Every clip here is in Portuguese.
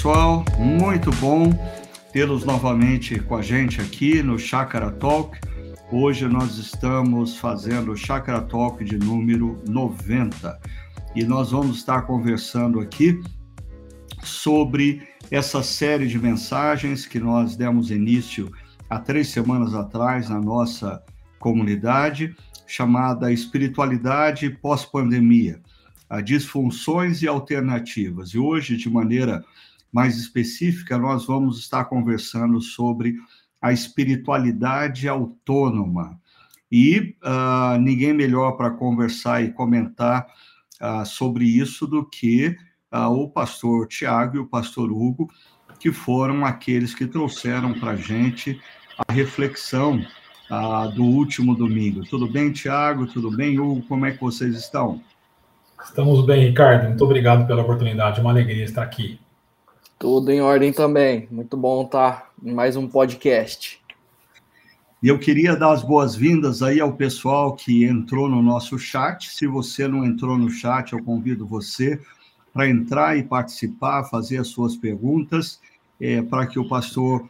pessoal, muito bom tê-los novamente com a gente aqui no Chakra Talk. Hoje nós estamos fazendo o Chakra Talk de número 90 e nós vamos estar conversando aqui sobre essa série de mensagens que nós demos início há três semanas atrás na nossa comunidade, chamada Espiritualidade Pós-Pandemia, a disfunções e alternativas. E hoje, de maneira mais específica, nós vamos estar conversando sobre a espiritualidade autônoma. E uh, ninguém melhor para conversar e comentar uh, sobre isso do que uh, o pastor Tiago e o pastor Hugo, que foram aqueles que trouxeram para a gente a reflexão do último domingo. Tudo bem, Tiago? Tudo bem, Hugo? Como é que vocês estão? Estamos bem, Ricardo. Muito obrigado pela oportunidade. Uma alegria estar aqui. Tudo em ordem também. Muito bom estar em mais um podcast. E eu queria dar as boas-vindas aí ao pessoal que entrou no nosso chat. Se você não entrou no chat, eu convido você para entrar e participar, fazer as suas perguntas, é, para que o pastor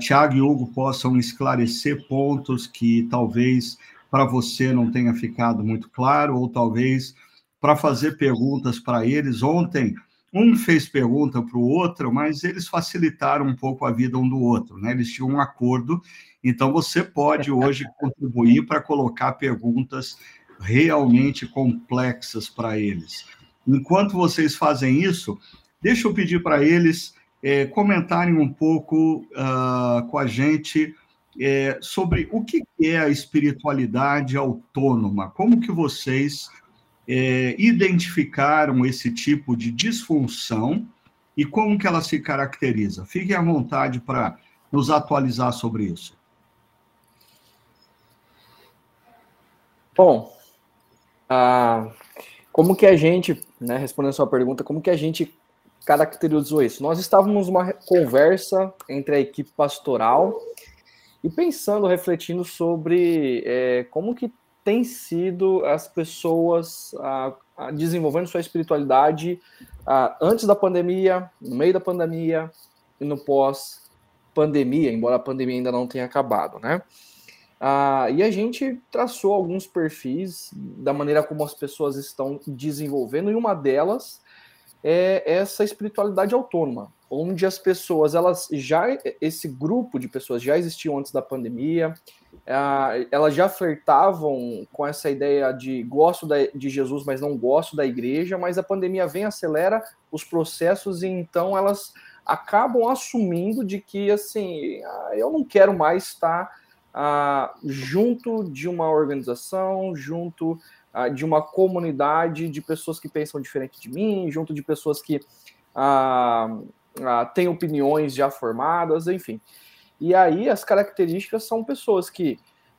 Tiago e Hugo possam esclarecer pontos que talvez para você não tenha ficado muito claro, ou talvez para fazer perguntas para eles. Ontem um fez pergunta para o outro, mas eles facilitaram um pouco a vida um do outro, né? Eles tinham um acordo, então você pode hoje contribuir para colocar perguntas realmente complexas para eles. Enquanto vocês fazem isso, deixa eu pedir para eles é, comentarem um pouco uh, com a gente é, sobre o que é a espiritualidade autônoma, como que vocês é, identificaram esse tipo de disfunção e como que ela se caracteriza. Fiquem à vontade para nos atualizar sobre isso. Bom, ah, como que a gente, né, respondendo a sua pergunta, como que a gente caracterizou isso? Nós estávamos numa conversa entre a equipe pastoral e pensando, refletindo sobre é, como que tem sido as pessoas ah, desenvolvendo sua espiritualidade ah, antes da pandemia, no meio da pandemia e no pós-pandemia, embora a pandemia ainda não tenha acabado, né? Ah, e a gente traçou alguns perfis da maneira como as pessoas estão desenvolvendo, e uma delas é essa espiritualidade autônoma, onde as pessoas, elas já, esse grupo de pessoas já existiam antes da pandemia, elas já flertavam com essa ideia de gosto de Jesus, mas não gosto da igreja, mas a pandemia vem, acelera os processos e então elas acabam assumindo de que, assim, ah, eu não quero mais estar ah, junto de uma organização, junto ah, de uma comunidade de pessoas que pensam diferente de mim, junto de pessoas que têm opiniões já formadas, enfim. E aí as características são pessoas que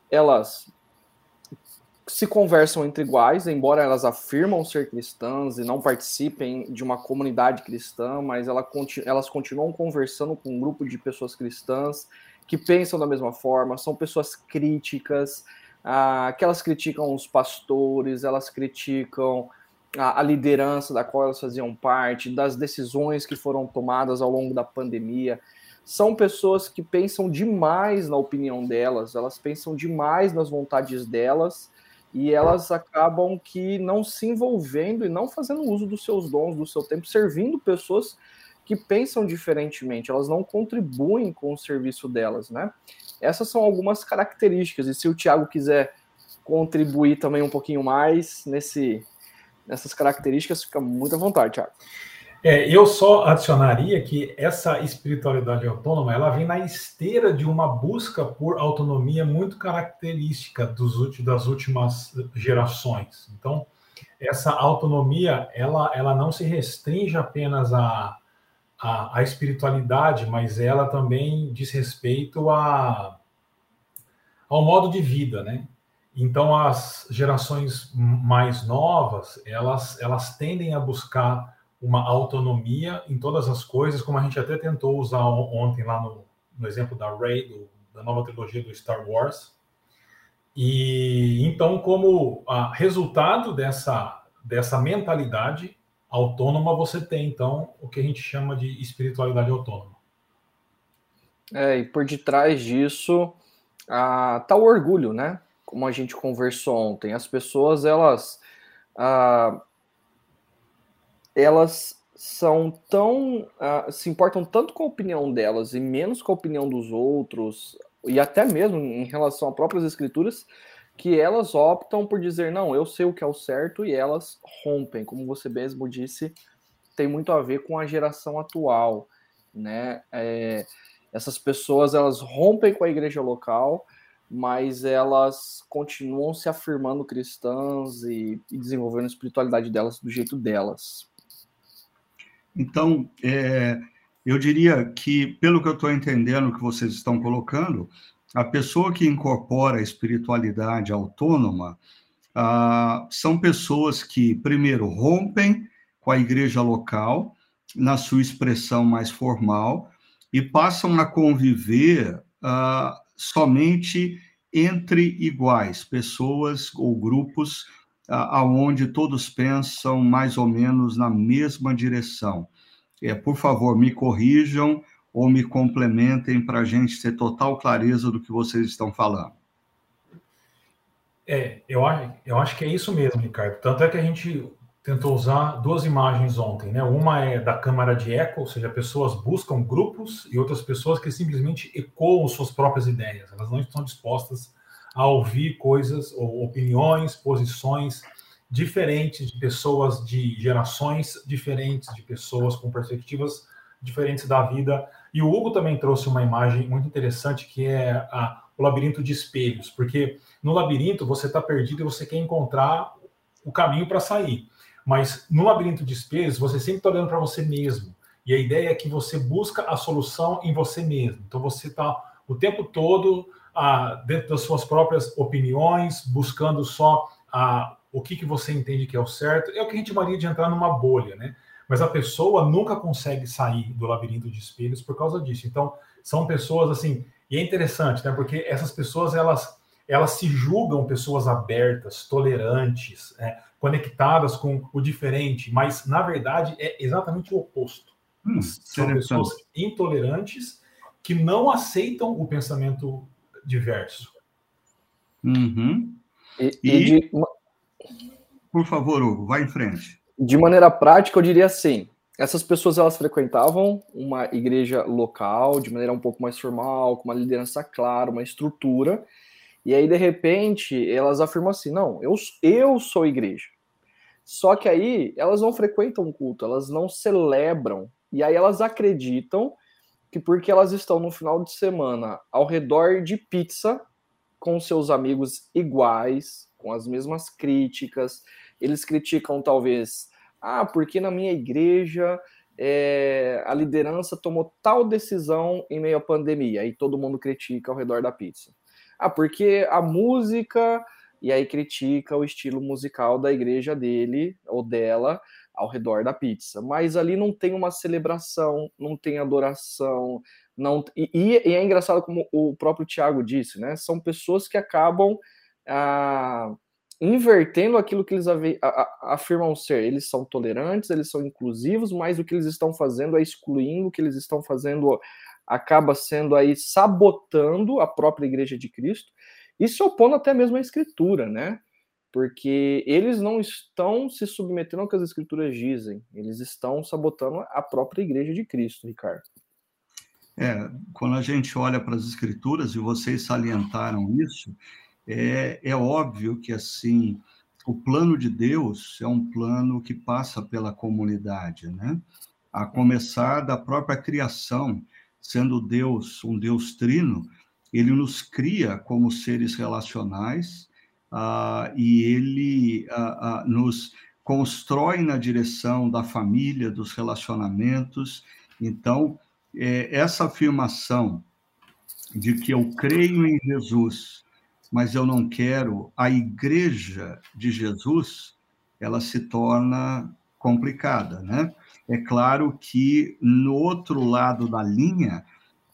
elas se conversam entre iguais, embora elas afirmam ser cristãs e não participem de uma comunidade cristã, mas elas continuam conversando com um grupo de pessoas cristãs que pensam da mesma forma, são pessoas críticas, ah, que elas criticam os pastores, elas criticam a, a, liderança da qual elas faziam parte, das decisões que foram tomadas ao longo da pandemia. São pessoas que pensam demais na opinião delas, elas pensam demais nas vontades delas e elas acabam que não se envolvendo e não fazendo uso dos seus dons, do seu tempo, servindo pessoas que pensam diferentemente, elas não contribuem com o serviço delas, né? Essas são algumas características, e se o Tiago quiser contribuir também um pouquinho mais nesse, nessas características, fica muito à vontade, Tiago. É, eu só adicionaria que essa espiritualidade autônoma ela vem na esteira de uma busca por autonomia muito característica dos, das últimas gerações. Então, essa autonomia ela, ela não se restringe apenas a, a, a espiritualidade, mas ela também diz respeito a, ao modo de vida, né? Então as gerações mais novas, elas, elas tendem a buscar uma autonomia em todas as coisas, como a gente até tentou usar ontem lá no, no exemplo da Rey, do, da nova trilogia do Star Wars. E então, como a resultado dessa, dessa mentalidade, autônoma, você tem, então, o que a gente chama de espiritualidade autônoma. É, e por detrás disso ah, tá o orgulho, né? Como a gente conversou ontem. As pessoas, elas. Ah, elas são tão. Uh, se importam tanto com a opinião delas e menos com a opinião dos outros, e até mesmo em relação a próprias escrituras, que elas optam por dizer, não, eu sei o que é o certo, e elas rompem. Como você mesmo disse, tem muito a ver com a geração atual, né? É, essas pessoas, elas rompem com a igreja local, mas elas continuam se afirmando cristãs e, e desenvolvendo a espiritualidade delas do jeito delas. Então, é, eu diria que, pelo que eu estou entendendo que vocês estão colocando, a pessoa que incorpora a espiritualidade autônoma ah, são pessoas que, primeiro, rompem com a igreja local, na sua expressão mais formal, e passam a conviver ah, somente entre iguais, pessoas ou grupos aonde todos pensam mais ou menos na mesma direção. É, por favor, me corrijam ou me complementem para a gente ter total clareza do que vocês estão falando. É, eu, eu acho que é isso mesmo, Ricardo. Tanto é que a gente tentou usar duas imagens ontem, né? Uma é da câmara de eco, ou seja, pessoas buscam grupos e outras pessoas que simplesmente ecoam suas próprias ideias. Elas não estão dispostas a ouvir coisas ou opiniões, posições diferentes de pessoas de gerações diferentes, de pessoas com perspectivas diferentes da vida. E o Hugo também trouxe uma imagem muito interessante que é a, o labirinto de espelhos, porque no labirinto você está perdido e você quer encontrar o caminho para sair. Mas no labirinto de espelhos você sempre está olhando para você mesmo. E a ideia é que você busca a solução em você mesmo. Então você está o tempo todo ah, dentro das suas próprias opiniões, buscando só ah, o que, que você entende que é o certo. É o que a gente chamaria de entrar numa bolha, né? Mas a pessoa nunca consegue sair do labirinto de espelhos por causa disso. Então, são pessoas assim, e é interessante, né? Porque essas pessoas elas elas se julgam pessoas abertas, tolerantes, né? conectadas com o diferente, mas na verdade é exatamente o oposto. Hum, são pessoas intolerantes que não aceitam o pensamento diverso. Uhum. E, e, de... por favor, Hugo, vai em frente. De maneira prática, eu diria assim: essas pessoas elas frequentavam uma igreja local de maneira um pouco mais formal, com uma liderança clara, uma estrutura, e aí de repente elas afirmam assim: não, eu, eu sou igreja. Só que aí elas não frequentam o culto, elas não celebram, e aí elas acreditam que porque elas estão no final de semana ao redor de pizza com seus amigos iguais, com as mesmas críticas, eles criticam talvez, ah, porque na minha igreja é, a liderança tomou tal decisão em meio à pandemia, aí todo mundo critica ao redor da pizza. Ah, porque a música, e aí critica o estilo musical da igreja dele ou dela, ao redor da pizza. Mas ali não tem uma celebração, não tem adoração, não e, e é engraçado como o próprio Tiago disse, né? São pessoas que acabam ah, invertendo aquilo que eles afirmam ser. Eles são tolerantes, eles são inclusivos, mas o que eles estão fazendo é excluindo, o que eles estão fazendo acaba sendo aí sabotando a própria igreja de Cristo e se opondo até mesmo à escritura, né? Porque eles não estão se submetendo ao que as escrituras dizem, eles estão sabotando a própria igreja de Cristo, Ricardo. É, quando a gente olha para as escrituras, e vocês salientaram isso, é, é óbvio que, assim, o plano de Deus é um plano que passa pela comunidade, né? A começar da própria criação, sendo Deus um Deus trino, ele nos cria como seres relacionais, uh, e ele uh, nos constrói na direção da família, dos relacionamentos. Então, é, essa afirmação de que eu creio em Jesus, mas eu não quero a igreja de Jesus, ela se torna complicada, né? É claro que no outro lado da linha,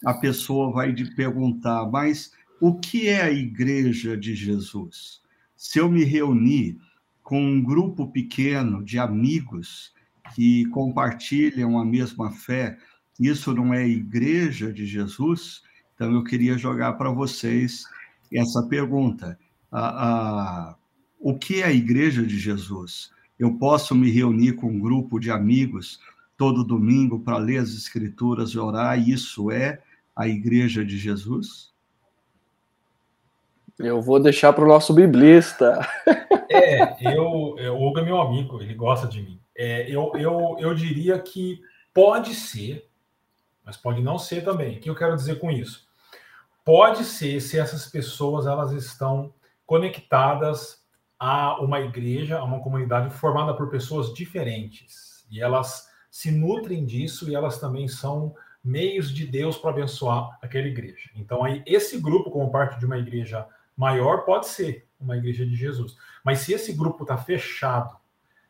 a pessoa vai te perguntar, mas o que é a igreja de Jesus? Se eu me reunir com um grupo pequeno de amigos que compartilham a mesma fé, isso não é igreja de Jesus? Então, eu queria jogar para vocês essa pergunta. A, a, o que é a igreja de Jesus? Eu posso me reunir com um grupo de amigos todo domingo para ler as escrituras e orar, isso é a igreja de Jesus? Eu vou deixar para o nosso biblista. É, eu, eu, o Hugo é meu amigo, ele gosta de mim. É, eu, eu, eu diria que pode ser, mas pode não ser também. O que eu quero dizer com isso? Pode ser se essas pessoas elas estão conectadas a uma igreja, a uma comunidade formada por pessoas diferentes. E elas se nutrem disso e elas também são meios de Deus para abençoar aquela igreja. Então, aí, esse grupo, como parte de uma igreja maior, pode ser uma igreja de Jesus. Mas se esse grupo está fechado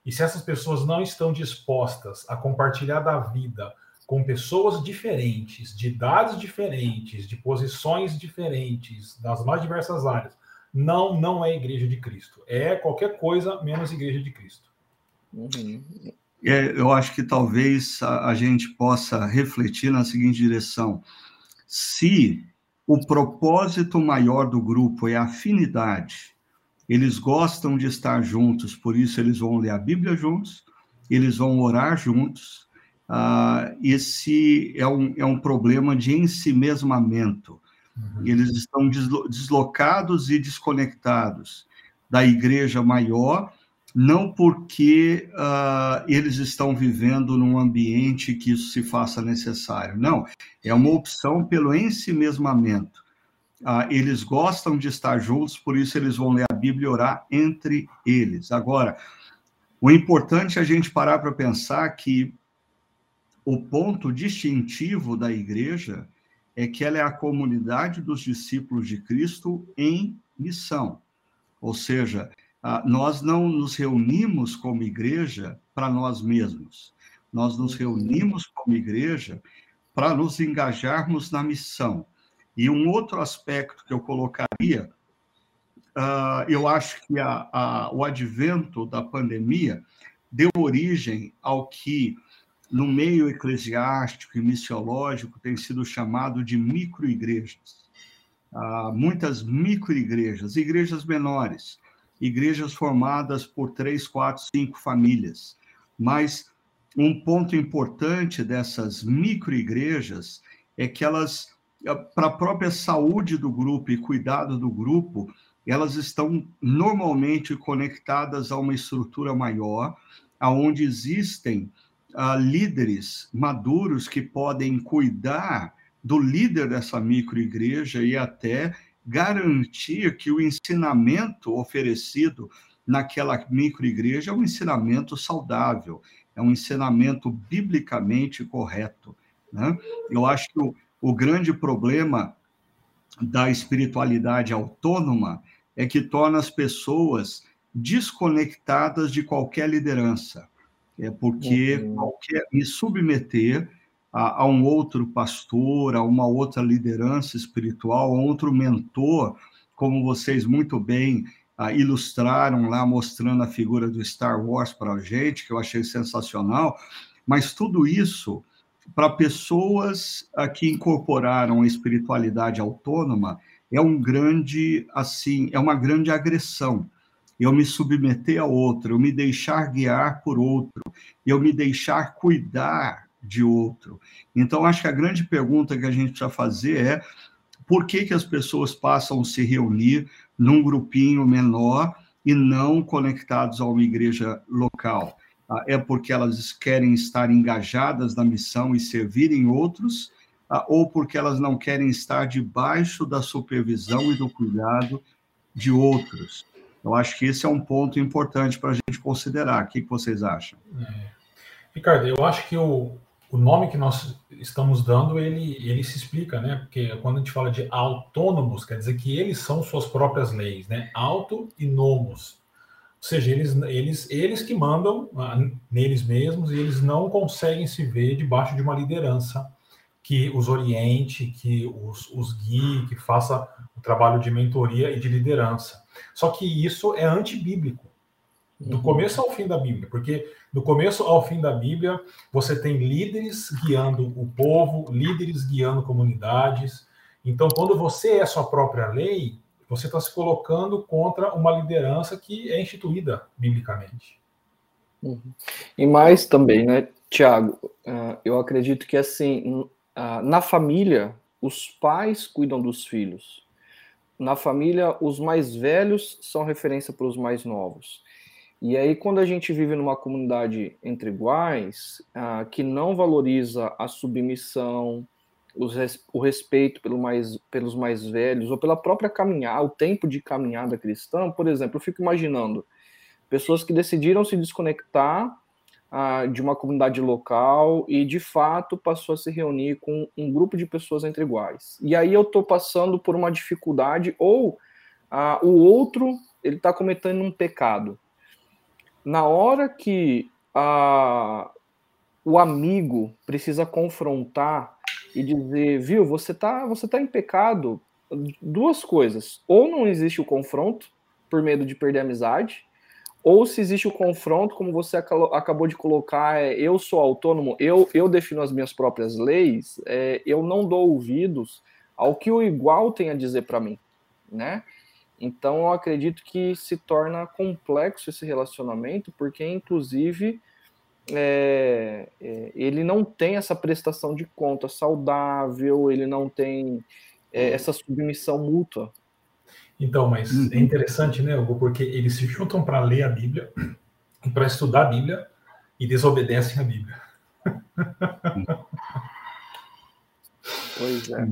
e se essas pessoas não estão dispostas a compartilhar da vida com pessoas diferentes, de idades diferentes, de posições diferentes, das mais diversas áreas, não, não é igreja de Cristo. É qualquer coisa menos igreja de Cristo. Uhum. É, eu acho que talvez a, a gente possa refletir na seguinte direção: se o propósito maior do grupo é a afinidade, eles gostam de estar juntos, por isso eles vão ler a Bíblia juntos, eles vão orar juntos. Uh, esse é um, é um problema de ensimesmamento. Uhum. Eles estão deslocados e desconectados da igreja maior não porque uh, eles estão vivendo num ambiente que isso se faça necessário. Não, é uma opção pelo ensimesmamento. Uh, eles gostam de estar juntos, por isso eles vão ler a Bíblia e orar entre eles. Agora, o importante é a gente parar para pensar que o ponto distintivo da igreja é que ela é a comunidade dos discípulos de Cristo em missão. Ou seja, nós não nos reunimos como igreja para nós mesmos. Nós nos reunimos como igreja para nos engajarmos na missão. E um outro aspecto que eu colocaria, uh, eu acho que a, a, o advento da pandemia deu origem ao que, no meio eclesiástico e missiológico, tem sido chamado de microigrejas. Uh, muitas microigrejas, igrejas menores, igrejas formadas por três, quatro, cinco famílias. Mas um ponto importante dessas microigrejas é que elas, para a própria saúde do grupo e cuidado do grupo, elas estão normalmente conectadas a uma estrutura maior, aonde existem uh, líderes maduros que podem cuidar do líder dessa microigreja e até garantir que o ensinamento oferecido naquela microigreja é um ensinamento saudável, é um ensinamento biblicamente correto. Né? Eu acho que o, o grande problema da espiritualidade autônoma é que torna as pessoas desconectadas de qualquer liderança. É porque uhum. qualquer, me submeter a, a, um outro pastor, a uma outra liderança espiritual, a outro mentor, como vocês muito bem ah, ilustraram lá, mostrando a figura do Star Wars para a gente, que eu achei sensacional, mas tudo isso para pessoas ah, que incorporaram a espiritualidade autônoma é um grande assim é uma grande agressão. Eu me submeter a outro eu me deixar guiar por outro eu me deixar cuidar de outro. Então, acho que a grande pergunta que a gente precisa fazer é por que, que as pessoas passam a se reunir num grupinho menor e não conectados a uma igreja local? Ah, é porque elas querem estar engajadas na missão e servirem outros, ah, ou porque elas não querem estar debaixo da supervisão e do cuidado de outros? Eu acho que esse é um ponto importante para a gente considerar. O que vocês acham? É. Ricardo, eu acho que o, o nome que nós estamos dando, ele, ele se explica, né? Porque quando a gente fala de autônomos, quer dizer que eles são suas próprias leis, né? Auto e nomos. Ou seja, eles, eles, eles que mandam ah, neles mesmos e eles não conseguem se ver debaixo de uma liderança que os oriente, que os, os guie, que faça o trabalho de mentoria e de liderança. Só que isso é antibíblico. Do começo ao fim da Bíblia, porque do começo ao fim da Bíblia você tem líderes guiando o povo, líderes guiando comunidades. Então, quando você é sua própria lei, você está se colocando contra uma liderança que é instituída biblicamente. Uhum. E mais também, né, Tiago? Uh, eu acredito que assim, uh, na família, os pais cuidam dos filhos. Na família, os mais velhos são referência para os mais novos. E aí, quando a gente vive numa comunidade entre iguais, ah, que não valoriza a submissão, res, o respeito pelo mais, pelos mais velhos, ou pela própria caminhada, o tempo de caminhada cristã, por exemplo, eu fico imaginando pessoas que decidiram se desconectar ah, de uma comunidade local e, de fato, passou a se reunir com um grupo de pessoas entre iguais. E aí eu estou passando por uma dificuldade, ou ah, o outro ele está cometendo um pecado na hora que a, o amigo precisa confrontar e dizer, viu, você tá, você tá em pecado, duas coisas. Ou não existe o confronto, por medo de perder a amizade, ou se existe o confronto, como você acabou de colocar, é, eu sou autônomo, eu, eu defino as minhas próprias leis, é, eu não dou ouvidos ao que o igual tem a dizer para mim, né? Então, eu acredito que se torna complexo esse relacionamento, porque, inclusive, é, é, ele não tem essa prestação de conta saudável, ele não tem é, essa submissão mútua. Então, mas uhum. é interessante, né, Hugo, porque eles se juntam para ler a Bíblia, para estudar a Bíblia, e desobedecem a Bíblia. Pois é.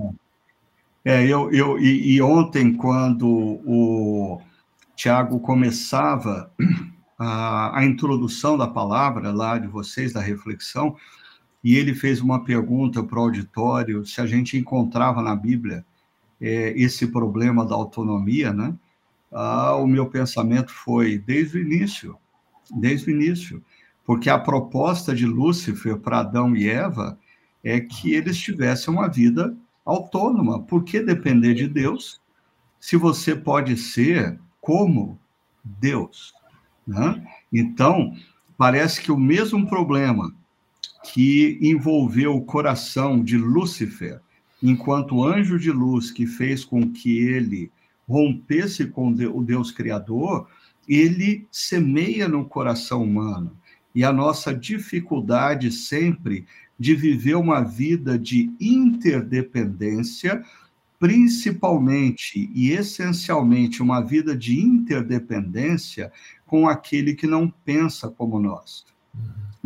É, eu, eu, e, e ontem, quando o Tiago começava a, a introdução da palavra lá de vocês, da reflexão, e ele fez uma pergunta para o auditório se a gente encontrava na Bíblia é, esse problema da autonomia, né? Ah, o meu pensamento foi desde o início, desde o início, porque a proposta de Lúcifer para Adão e Eva é que eles tivessem uma vida autônoma. Por que depender de Deus se você pode ser como Deus? Né? Então, parece que o mesmo problema que envolveu o coração de Lúcifer, enquanto anjo de luz, que fez com que ele rompesse com o Deus Criador, ele semeia no coração humano. E a nossa dificuldade sempre de viver uma vida de interdependência, principalmente e essencialmente uma vida de interdependência com aquele que não pensa como nós,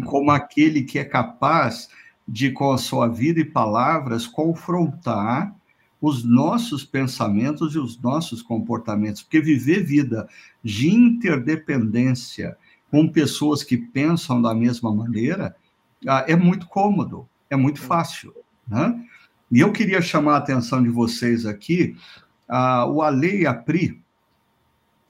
como aquele que é capaz de, com a sua vida e palavras, confrontar os nossos pensamentos e os nossos comportamentos, porque viver vida de interdependência com pessoas que pensam da mesma maneira é muito cômodo, é muito fácil. Né? E eu queria chamar a atenção de vocês aqui, ah, o Ale e a Pri,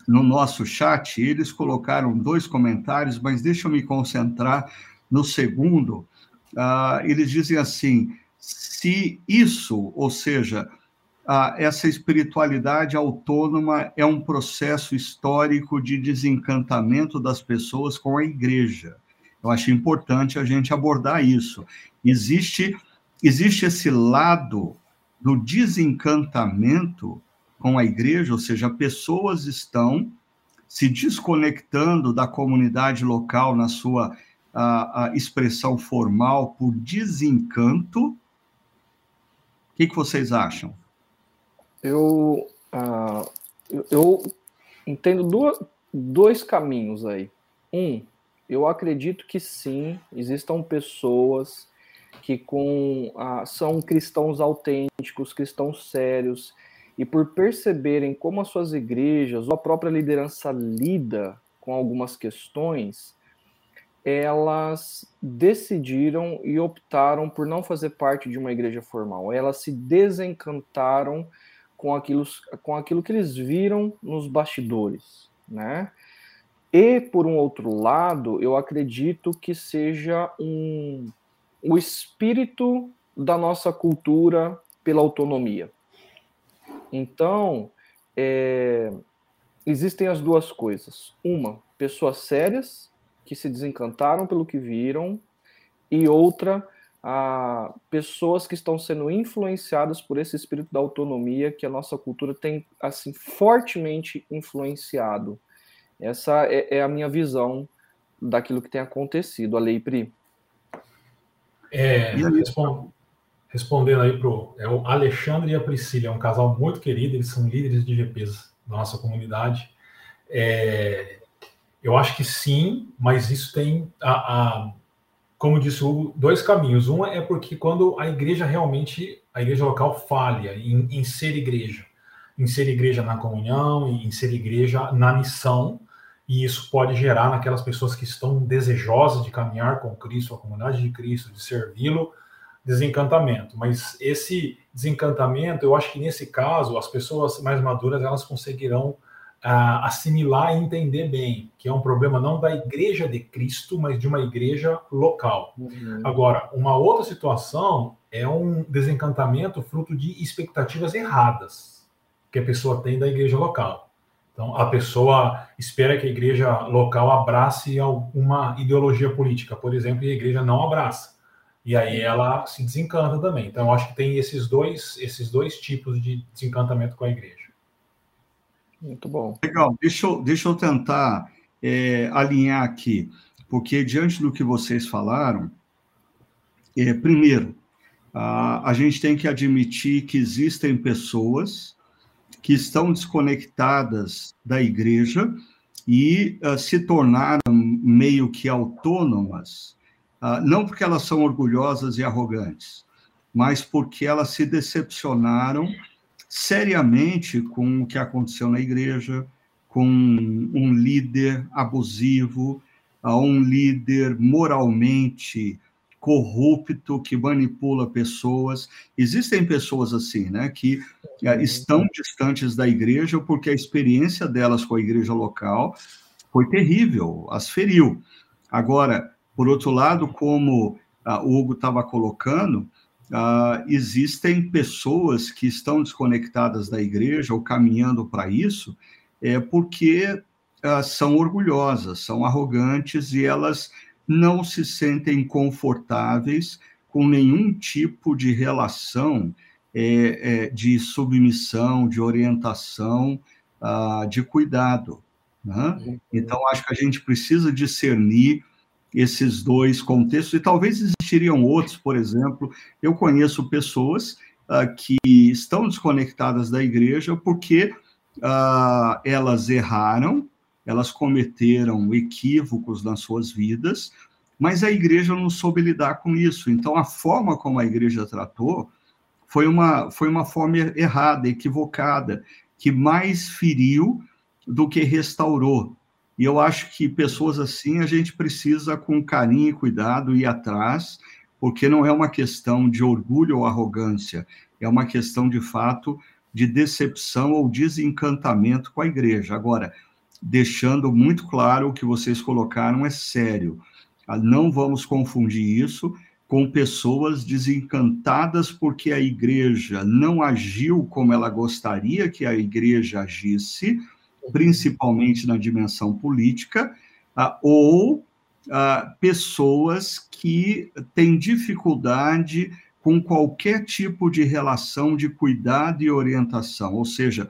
no nosso chat, eles colocaram dois comentários, mas deixa eu me concentrar no segundo. Ah, eles dizem assim: se isso, ou seja, essa espiritualidade autônoma é um processo histórico de desencantamento das pessoas com a igreja. Eu acho importante a gente abordar isso. Existe, existe esse lado do desencantamento com a igreja, ou seja, pessoas estão se desconectando da comunidade local na sua a, a expressão formal por desencanto. O que, que vocês acham? Eu, uh, eu entendo duas, dois caminhos aí. Um, eu acredito que sim, existam pessoas que com ah, são cristãos autênticos, cristãos sérios, e por perceberem como as suas igrejas ou a própria liderança lida com algumas questões, elas decidiram e optaram por não fazer parte de uma igreja formal. Elas se desencantaram com aquilo, com aquilo que eles viram nos bastidores, né? E, por um outro lado, eu acredito que seja um, o espírito da nossa cultura pela autonomia. Então, é, existem as duas coisas. Uma, pessoas sérias que se desencantaram pelo que viram, e outra, a pessoas que estão sendo influenciadas por esse espírito da autonomia que a nossa cultura tem assim fortemente influenciado. Essa é, é a minha visão daquilo que tem acontecido. A lei Pri. É, respondendo aí pro é o Alexandre e a Priscila, é um casal muito querido, eles são líderes de GPs da nossa comunidade. É, eu acho que sim, mas isso tem a, a como disse o Hugo, dois caminhos. Um é porque quando a igreja realmente, a igreja local falha em, em ser igreja, em ser igreja na comunhão, em ser igreja na missão, e isso pode gerar naquelas pessoas que estão desejosas de caminhar com Cristo, a comunidade de Cristo, de servi-lo, desencantamento. Mas esse desencantamento, eu acho que nesse caso, as pessoas mais maduras, elas conseguirão uh, assimilar e entender bem que é um problema não da igreja de Cristo, mas de uma igreja local. Uhum. Agora, uma outra situação é um desencantamento fruto de expectativas erradas que a pessoa tem da igreja local. Então, a pessoa espera que a igreja local abrace alguma ideologia política, por exemplo, e a igreja não abraça. E aí ela se desencanta também. Então, eu acho que tem esses dois, esses dois tipos de desencantamento com a igreja. Muito bom. Legal, deixa eu, deixa eu tentar é, alinhar aqui, porque diante do que vocês falaram, é, primeiro, a, a gente tem que admitir que existem pessoas que estão desconectadas da igreja e uh, se tornaram meio que autônomas, uh, não porque elas são orgulhosas e arrogantes, mas porque elas se decepcionaram seriamente com o que aconteceu na igreja, com um líder abusivo, um líder moralmente corrupto que manipula pessoas. Existem pessoas assim, né, que eh, estão distantes da igreja porque a experiência delas com a igreja local foi terrível, as feriu. Agora, por outro lado, como ah, o Hugo estava colocando, Uh, existem pessoas que estão desconectadas da igreja ou caminhando para isso, é porque uh, são orgulhosas, são arrogantes e elas não se sentem confortáveis com nenhum tipo de relação é, é, de submissão, de orientação, uh, de cuidado. Né? Uhum. Então, acho que a gente precisa discernir esses dois contextos, e talvez existiriam outros, por exemplo, eu conheço pessoas uh, que estão desconectadas da igreja porque uh, elas erraram, elas cometeram equívocos nas suas vidas, mas a igreja não soube lidar com isso. Então, a forma como a igreja tratou foi uma, foi uma forma errada, equivocada, que mais feriu do que restaurou. E eu acho que pessoas assim a gente precisa, com carinho e cuidado, ir atrás, porque não é uma questão de orgulho ou arrogância, é uma questão, de fato, de decepção ou desencantamento com a igreja. Agora, deixando muito claro o que vocês colocaram é sério. Ah, não vamos confundir isso com pessoas desencantadas porque a igreja não agiu como ela gostaria que a igreja agisse, principalmente na dimensão política, uh, ou uh, pessoas que têm dificuldade com qualquer tipo de relação de cuidado e orientação. Ou seja,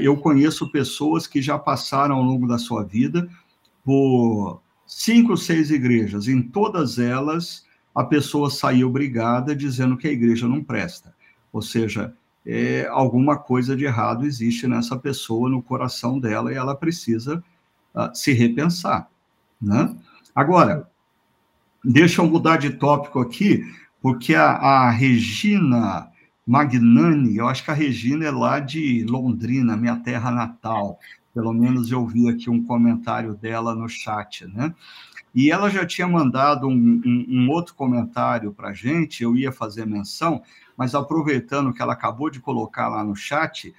eu conheço pessoas que já passaram ao longo da sua vida por cinco, seis igrejas. Em todas elas, a pessoa saiu brigada dizendo que a igreja não presta. Ou seja, é, alguma coisa de errado existe nessa pessoa, no coração dela, e ela precisa uh, se repensar. Né? Agora, deixa eu mudar de tópico aqui, porque a, a Regina Magnani, eu acho que a Regina é lá de Londrina, minha terra natal. Pelo menos eu vi aqui um comentário dela no chat, né? E ela já tinha mandado um, um, um outro comentário para a gente, eu ia fazer menção, mas aproveitando que ela acabou de colocar lá no chat,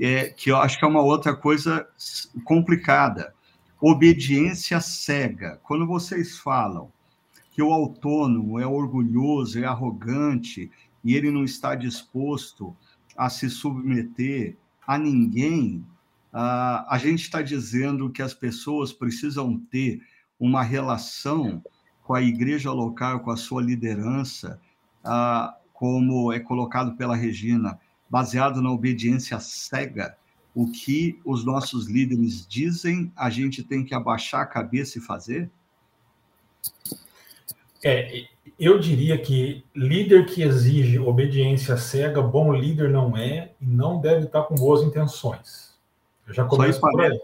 é, que eu acho que é uma outra coisa complicada. Obediência cega. Quando vocês falam que o autônomo é orgulhoso, é arrogante e ele não está disposto a se submeter a ninguém, a gente está dizendo que as pessoas precisam ter uma relação com a igreja local, com a sua liderança, como é colocado pela Regina, baseado na obediência cega. O que os nossos líderes dizem, a gente tem que abaixar a cabeça e fazer? É, eu diria que líder que exige obediência cega, bom líder não é e não deve estar com boas intenções. Eu já começo Só por aí.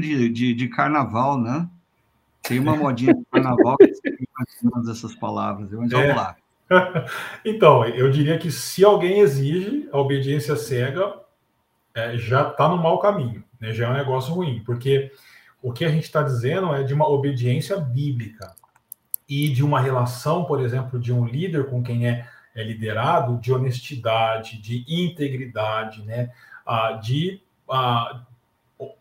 de, de, de, carnaval, né? Tem uma modinha de carnaval que você essas palavras, mas é. vamos lá. então, eu diria que se alguém exige a obediência cega, é, já está no mau caminho, né? já é um negócio ruim, porque o que a gente está dizendo é de uma obediência bíblica e de uma relação, por exemplo, de um líder com quem é, é liderado, de honestidade, de integridade, né? Ah, de ah,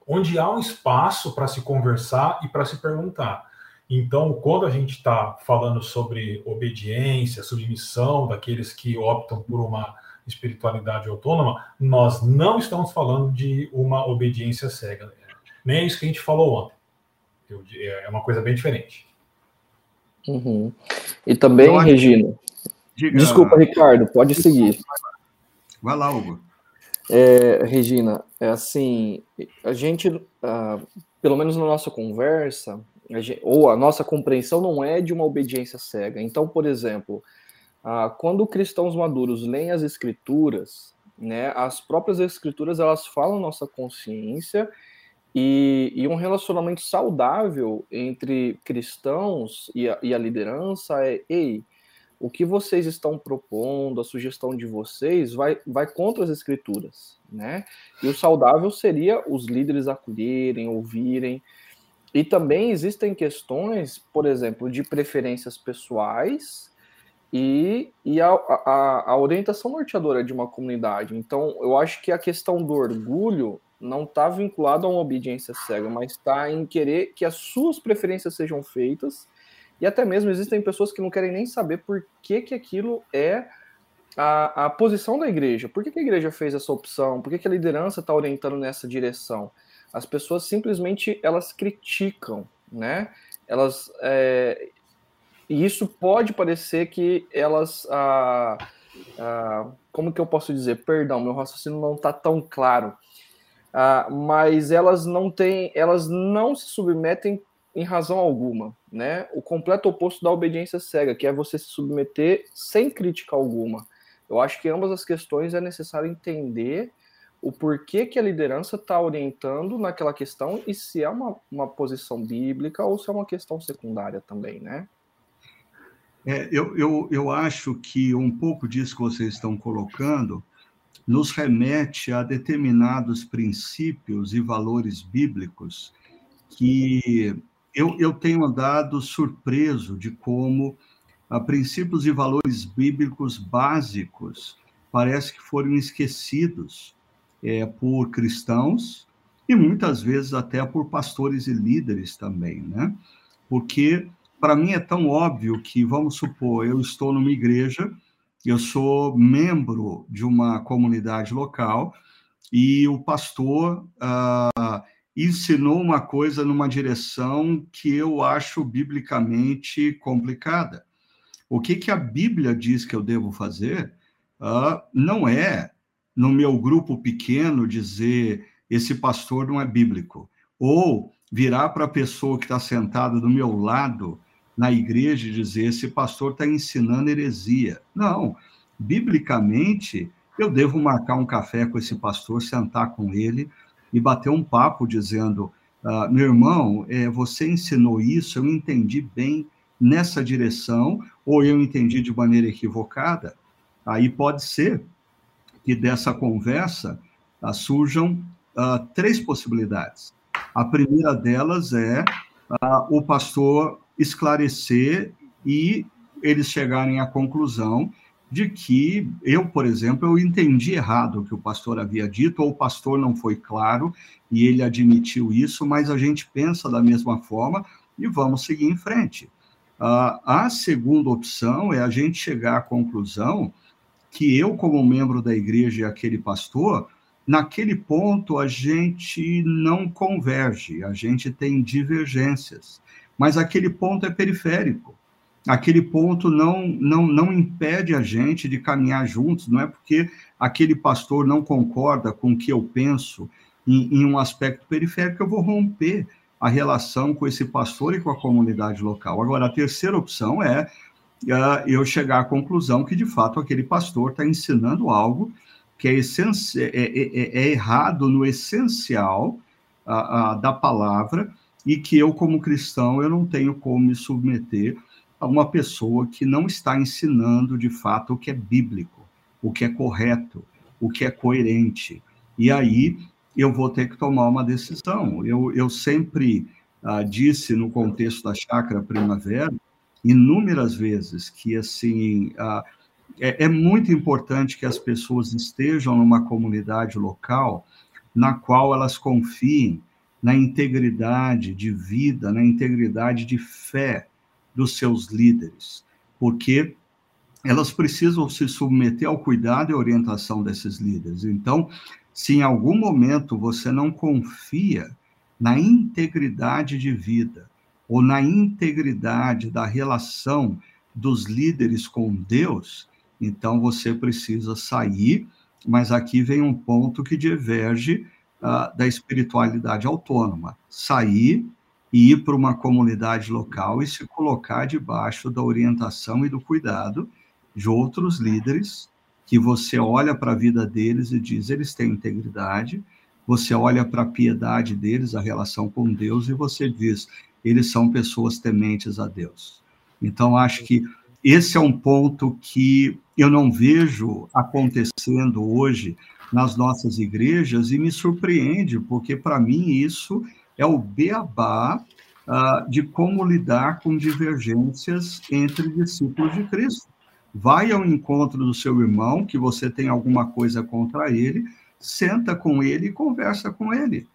onde há um espaço para se conversar e para se perguntar. Então, quando a gente está falando sobre obediência, submissão daqueles que optam por uma espiritualidade autônoma, nós não estamos falando de uma obediência cega. Nem é isso que a gente falou ontem. É uma coisa bem diferente. Uhum. E também, então, Regina. Diga... Desculpa, Ricardo, pode seguir. Vai lá, Hugo. É, Regina, é assim, a gente, uh, pelo menos na nossa conversa, a gente, ou a nossa compreensão não é de uma obediência cega. Então, por exemplo, uh, quando cristãos maduros leem as escrituras, né, as próprias escrituras elas falam nossa consciência e, e, um relacionamento saudável entre cristãos e a, e a, liderança é: ei, o que vocês estão propondo, a sugestão de vocês, vai, vai contra as escrituras, né? E o saudável seria os líderes acolherem, ouvirem. E também existem questões, por exemplo, de preferências pessoais e, e a, a, a orientação norteadora de uma comunidade. Então, eu acho que a questão do orgulho não está vinculado a uma obediência cega, mas está em querer que as suas preferências sejam feitas. E até mesmo existem pessoas que não querem nem saber por que, que aquilo é a, a posição da igreja. Por que, que a igreja fez essa opção? Por que, que a liderança está orientando nessa direção? As pessoas simplesmente elas criticam, né? Elas é, e isso pode parecer que elas ah, ah, como que eu posso dizer? Perdão, meu raciocínio não está tão claro uh, mas elas não têm, elas não se submetem em razão alguma, né? O completo oposto da obediência cega, que é você se submeter sem crítica alguma. Eu acho que ambas as questões é necessário entender o porquê que a liderança está orientando naquela questão e se é uma, uma posição bíblica ou se é uma questão secundária também, né? É, eu, eu, eu acho que um pouco disso que vocês estão colocando nos remete a determinados princípios e valores bíblicos que eu, eu tenho andado surpreso de como a ah, princípios e valores bíblicos básicos parece que foram esquecidos é, por cristãos e muitas vezes até por pastores e líderes também, né? Porque para mim é tão óbvio que, vamos supor, eu estou numa igreja eu sou membro de uma comunidade local e o pastor uh, ensinou uma coisa numa direção que eu acho biblicamente complicada. O que, que a Bíblia diz que eu devo fazer uh, não é, no meu grupo pequeno, dizer esse pastor não é bíblico. Ou virar para a pessoa que está sentada do meu lado na igreja e dizer esse pastor está ensinando heresia. Não, biblicamente, eu devo marcar um café com esse pastor, sentar com ele e bater um papo dizendo: ah, meu irmão, é, você ensinou isso, eu entendi bem nessa direção, ou eu entendi de maneira equivocada. Aí pode ser que dessa conversa ah, surjam ah, três possibilidades. A primeira delas é o pastor esclarecer e eles chegarem à conclusão de que eu, por exemplo, eu entendi errado o que o pastor havia dito, ou o pastor não foi claro e ele admitiu isso, mas a gente pensa da mesma forma e vamos seguir em frente. Uh, a segunda opção é a gente chegar à conclusão que eu, como membro da igreja e aquele pastor, naquele ponto a gente não converge, a gente tem divergências, mas aquele ponto é periférico. Aquele ponto não, não, não impede a gente de caminhar juntos, não é porque aquele pastor não concorda com o que eu penso em, em um aspecto periférico eu vou romper a relação com esse pastor e com a comunidade local. Agora, a terceira opção é uh, eu chegar à conclusão que, de fato, aquele pastor está ensinando algo que é, é, é, é, é errado no essencial uh, uh, da palavra e que eu, como cristão, eu não tenho como me submeter a uma pessoa que não está ensinando, de fato, o que é bíblico, o que é correto, o que é coerente. E aí eu vou ter que tomar uma decisão. Eu, eu sempre uh, disse, no contexto da chácara primavera, inúmeras vezes que assim uh, é, é, muito importante que as pessoas estejam numa comunidade local na qual elas confiem na integridade de vida, na integridade de fé dos seus líderes, porque elas precisam se submeter ao cuidado e orientação desses líderes. Então, se em algum momento você não confia na integridade de vida, ou na integridade da relação dos líderes com Deus, então você precisa sair, mas aqui vem um ponto que diverge uh, da espiritualidade autônoma. Sair e ir para uma comunidade local e se colocar debaixo da orientação e do cuidado de outros líderes que você olha para a vida deles e diz, eles têm integridade, você olha para a piedade deles, a relação com Deus, e você diz, eles são pessoas tementes a Deus. Então, acho que esse é um ponto que eu não vejo acontecendo hoje nas nossas igrejas e me surpreende, porque para mim isso é o beabá uh, de como lidar com divergências entre discípulos de Cristo. Vai ao encontro do seu irmão, que você tem alguma coisa contra ele, senta com ele e conversa com ele.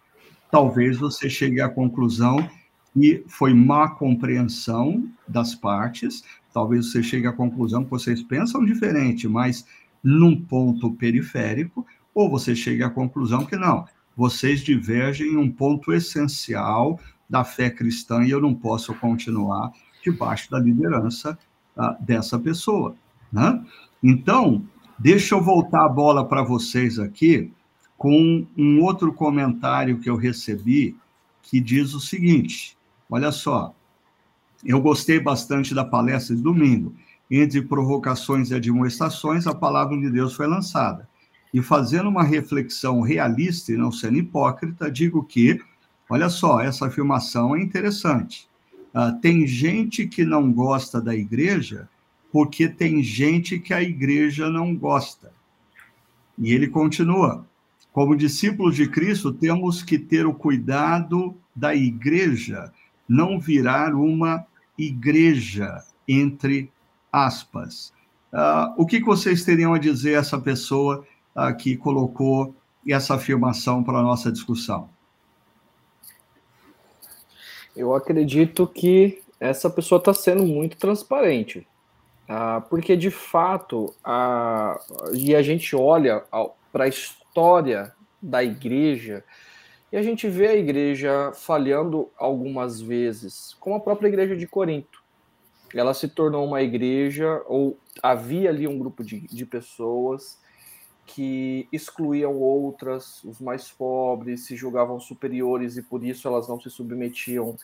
Talvez você chegue à conclusão que foi má compreensão das partes, talvez você chegue à conclusão que vocês pensam diferente, mas num ponto periférico, ou você chegue à conclusão que não, vocês divergem em um ponto essencial da fé cristã e eu não posso continuar debaixo da liderança uh, dessa pessoa. Né? Então, deixa eu voltar a bola para vocês aqui com um outro comentário que eu recebi que diz o seguinte: olha só, eu gostei bastante da palestra de domingo. Entre provocações e admoestações, a palavra de Deus foi lançada. E fazendo uma reflexão realista e não sendo hipócrita, digo que, olha só, essa afirmação é interessante. Uh, tem gente que não gosta da igreja porque tem gente que a igreja não gosta. E ele continua: como discípulos de Cristo, temos que ter o cuidado da igreja não virar uma igreja, entre aspas. Uh, o que vocês teriam a dizer a essa pessoa uh, que colocou essa afirmação para a nossa discussão? Eu acredito que essa pessoa está sendo muito transparente. Ah, porque de fato, a, e a gente olha para a história da igreja e a gente vê a igreja falhando algumas vezes, como a própria igreja de Corinto. Ela se tornou uma igreja, ou havia ali um grupo de, de pessoas que excluíam outras, os mais pobres, se julgavam superiores e por isso elas não se submetiam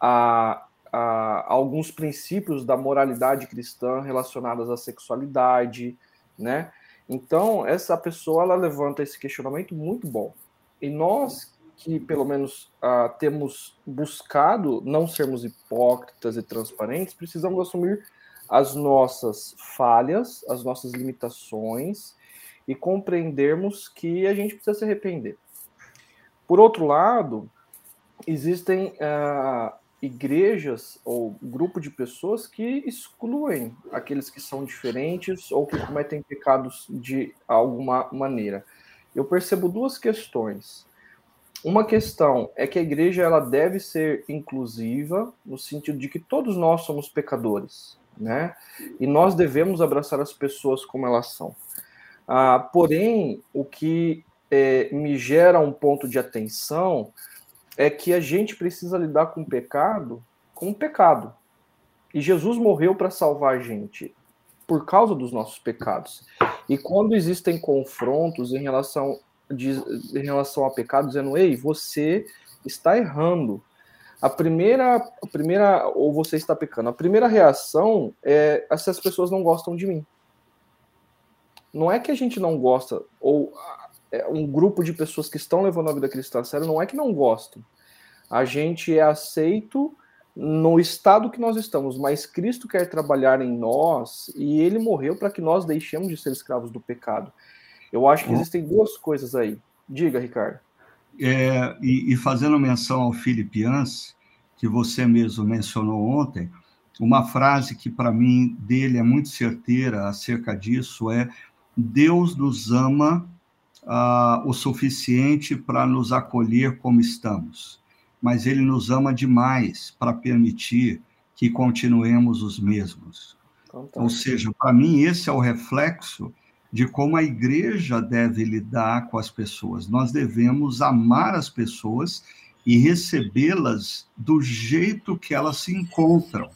a a, alguns princípios da moralidade cristã relacionadas à sexualidade, né? Então, essa pessoa ela levanta esse questionamento muito bom. E nós que pelo menos uh, temos buscado não sermos hipócritas e transparentes, precisamos assumir as nossas falhas, as nossas limitações e compreendermos que a gente precisa se arrepender. Por outro lado, existem uh, igrejas ou grupo de pessoas que excluem aqueles que são diferentes ou que cometem pecados de alguma maneira. Eu percebo duas questões. Uma questão é que a igreja ela deve ser inclusiva no sentido de que todos nós somos pecadores, né? E nós devemos abraçar as pessoas como elas são. Ah, porém, o que é, me gera um ponto de atenção é que a gente precisa lidar com o pecado com o pecado. E Jesus morreu para salvar a gente por causa dos nossos pecados. E quando existem confrontos em relação, de, em relação a pecado, dizendo, ei, você está errando. A primeira, a primeira, ou você está pecando, a primeira reação é se as pessoas não gostam de mim. Não é que a gente não gosta, ou é um grupo de pessoas que estão levando a vida cristã a sério, não é que não gostam. A gente é aceito no estado que nós estamos, mas Cristo quer trabalhar em nós e ele morreu para que nós deixemos de ser escravos do pecado. Eu acho que existem duas coisas aí. Diga, Ricardo. É, e, e, fazendo menção ao Filipians, que você mesmo mencionou ontem, uma frase que para mim dele é muito certeira acerca disso é: Deus nos ama uh, o suficiente para nos acolher como estamos, mas Ele nos ama demais para permitir que continuemos os mesmos. Então. Ou seja, para mim, esse é o reflexo de como a igreja deve lidar com as pessoas. Nós devemos amar as pessoas e recebê-las do jeito que elas se encontram.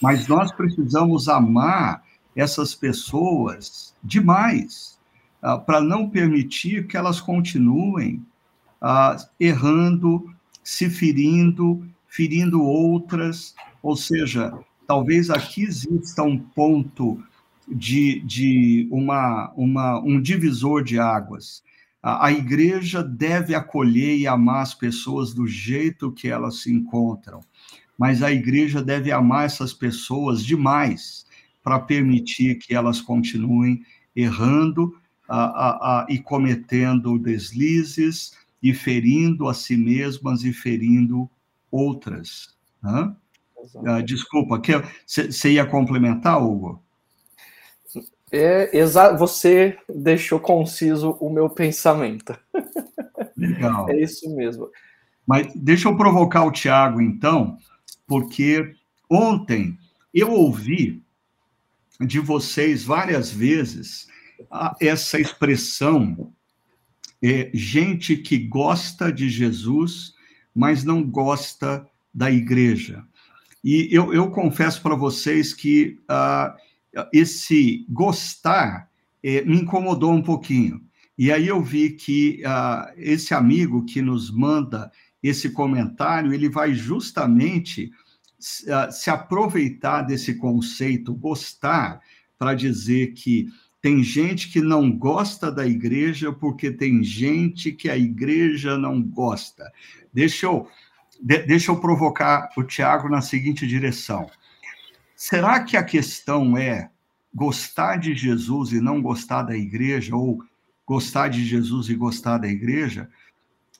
Mas nós precisamos amar essas pessoas demais ah, para não permitir que elas continuem uh, errando, se ferindo, ferindo outras. Ou seja, talvez aqui exista um ponto de, de uma, uma, um divisor de águas. A, a igreja deve acolher e amar as pessoas do jeito que elas se encontram, mas a igreja deve amar essas pessoas demais para permitir que elas continuem errando a, a, e cometendo deslizes e ferindo a si mesmas e ferindo outras. Né? Ah, desculpa, você ia complementar, Hugo? É, exa você deixou conciso o meu pensamento. Legal. É isso mesmo. Mas deixa eu provocar o Tiago, então, porque ontem eu ouvi de vocês várias vezes essa expressão é gente que gosta de Jesus, mas não gosta da igreja. E eu, eu confesso para vocês que uh, esse gostar é, me incomodou um pouquinho. E aí eu vi que uh, esse amigo que nos manda esse comentário, ele vai justamente se aproveitar desse conceito gostar para dizer que tem gente que não gosta da igreja porque tem gente que a igreja não gosta. Deixa eu, de, deixa eu provocar o Tiago na seguinte direção. Será que a questão é gostar de Jesus e não gostar da igreja, ou gostar de Jesus e gostar da igreja?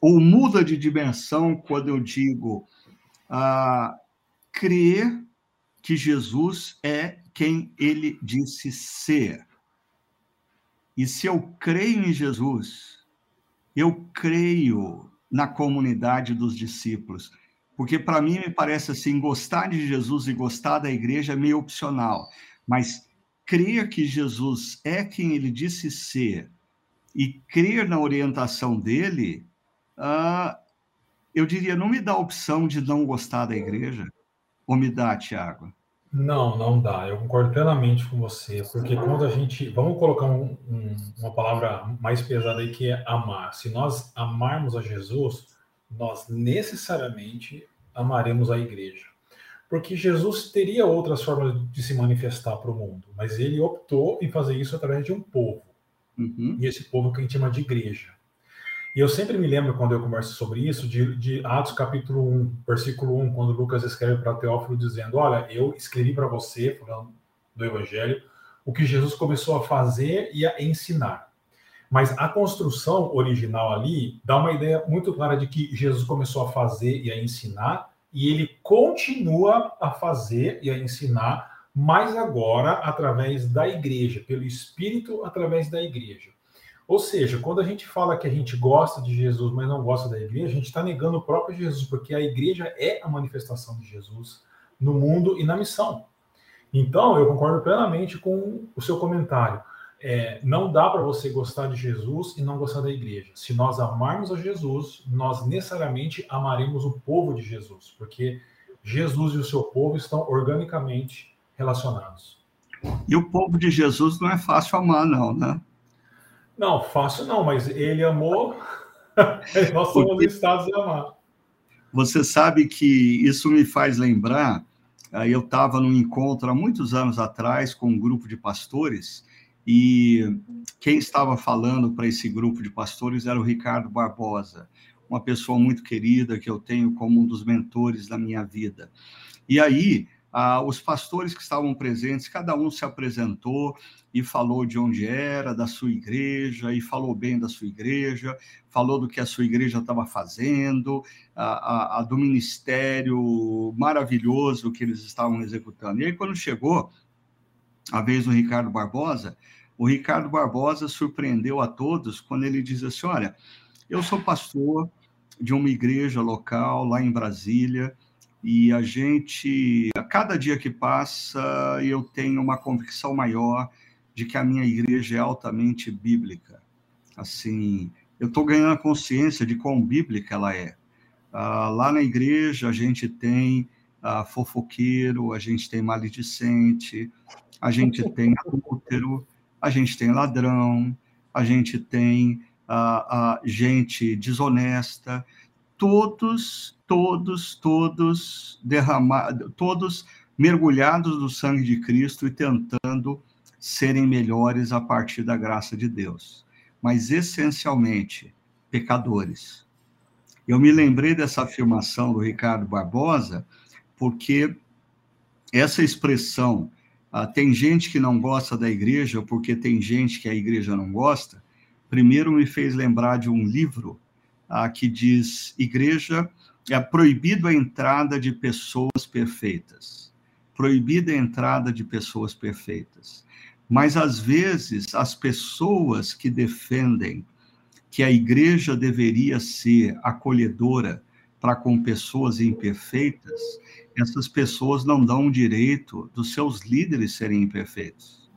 Ou muda de dimensão quando eu digo ah, crer que Jesus é quem ele disse ser? E se eu creio em Jesus, eu creio na comunidade dos discípulos. Porque para mim me parece assim, gostar de Jesus e gostar da igreja é meio opcional, mas crer que Jesus é quem ele disse ser e crer na orientação dele, uh, eu diria, não me dá a opção de não gostar da igreja. Ou me dá, Tiago? Não, não dá. Eu concordo plenamente com você, porque quando a gente. Vamos colocar um, um, uma palavra mais pesada aí que é amar. Se nós amarmos a Jesus, nós necessariamente amaremos a igreja. Porque Jesus teria outras formas de se manifestar para o mundo, mas ele optou em fazer isso através de um povo. Uhum. E esse povo que a gente chama de igreja. E eu sempre me lembro, quando eu converso sobre isso, de, de Atos capítulo 1, versículo 1, quando Lucas escreve para Teófilo dizendo: Olha, eu escrevi para você, falando do Evangelho, o que Jesus começou a fazer e a ensinar. Mas a construção original ali dá uma ideia muito clara de que Jesus começou a fazer e a ensinar, e ele continua a fazer e a ensinar, mas agora através da igreja, pelo Espírito através da igreja. Ou seja, quando a gente fala que a gente gosta de Jesus, mas não gosta da igreja, a gente está negando o próprio Jesus, porque a igreja é a manifestação de Jesus no mundo e na missão. Então, eu concordo plenamente com o seu comentário. é, não dá para você gostar de Jesus e não gostar da igreja. Se nós amarmos a Jesus, nós necessariamente amaremos o povo de Jesus, porque Jesus e o seu povo estão organicamente relacionados. E o povo de Jesus não é fácil amar, não, né? Não, fácil não, mas ele amou, nós somos porque... estados de amar. Você sabe que isso me faz lembrar, eu estava num encontro há muitos anos atrás com um grupo de pastores, e quem estava falando para esse grupo de pastores era o Ricardo Barbosa, uma pessoa muito querida que eu tenho como um dos mentores da minha vida. E aí, ah, os pastores que estavam presentes, cada um se apresentou e falou de onde era, da sua igreja, e falou bem da sua igreja, falou do que a sua igreja estava fazendo, a, a, a, do ministério maravilhoso que eles estavam executando. E aí, quando chegou a vez do Ricardo Barbosa, o Ricardo Barbosa surpreendeu a todos quando ele diz assim: Olha, eu sou pastor de uma igreja local lá em Brasília e a gente, a cada dia que passa, eu tenho uma convicção maior de que a minha igreja é altamente bíblica. Assim, eu estou ganhando consciência de quão bíblica ela é. Ah, lá na igreja a gente tem ah, fofoqueiro, a gente tem maledicente, a gente tem adúltero, a gente tem ladrão, a gente tem a, a gente desonesta, todos, todos, todos derramados, todos mergulhados no sangue de Cristo e tentando serem melhores a partir da graça de Deus, mas essencialmente pecadores. Eu me lembrei dessa afirmação do Ricardo Barbosa, porque essa expressão ah, tem gente que não gosta da igreja porque tem gente que a igreja não gosta. Primeiro me fez lembrar de um livro ah, que diz: Igreja é proibido a entrada de pessoas perfeitas. Proibida a entrada de pessoas perfeitas. Mas às vezes as pessoas que defendem que a igreja deveria ser acolhedora para com pessoas imperfeitas, essas pessoas não dão o direito dos seus líderes serem imperfeitos.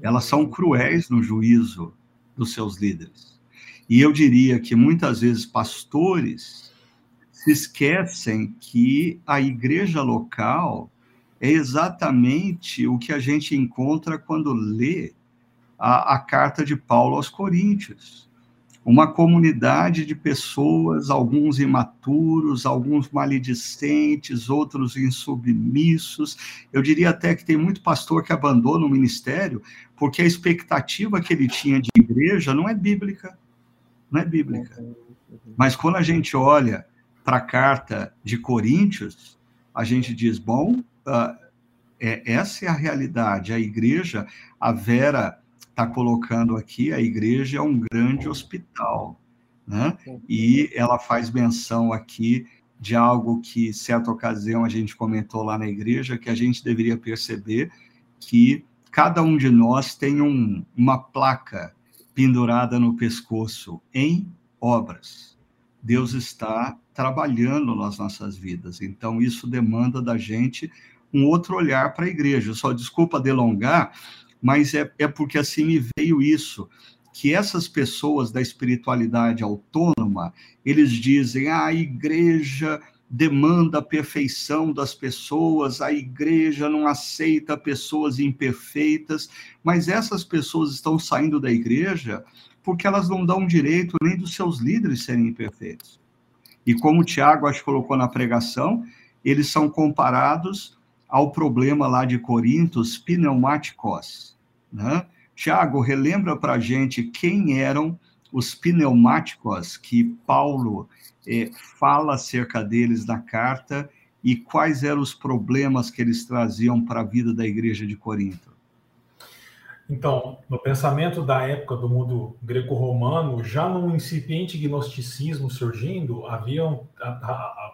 Elas são cruéis no juízo dos seus líderes. E eu diria que muitas vezes pastores se esquecem que a igreja local é exatamente o que a gente encontra quando lê a, a carta de Paulo aos Coríntios uma comunidade de pessoas, alguns imaturos, alguns maledicentes, outros insubmissos. Eu diria até que tem muito pastor que abandona o ministério porque a expectativa que ele tinha de igreja não é bíblica. Não é bíblica. Mas quando a gente olha para a carta de Coríntios, a gente diz: bom, uh, é, essa é a realidade. A igreja, a Vera está colocando aqui, a igreja é um grande hospital, né? E ela faz menção aqui de algo que, certa ocasião, a gente comentou lá na igreja, que a gente deveria perceber que cada um de nós tem um, uma placa pendurada no pescoço em obras. Deus está trabalhando nas nossas vidas, então isso demanda da gente um outro olhar para a igreja. Só desculpa delongar, mas é, é porque assim me veio isso, que essas pessoas da espiritualidade autônoma, eles dizem, ah, a igreja demanda a perfeição das pessoas, a igreja não aceita pessoas imperfeitas, mas essas pessoas estão saindo da igreja porque elas não dão direito nem dos seus líderes serem imperfeitos. E como o Tiago acho que colocou na pregação, eles são comparados ao problema lá de Corintos, pneumáticos. Né? Tiago, relembra para gente quem eram os pneumáticos que Paulo eh, fala acerca deles na carta e quais eram os problemas que eles traziam para a vida da igreja de Corinto. Então, no pensamento da época do mundo greco-romano, já num incipiente gnosticismo surgindo, haviam,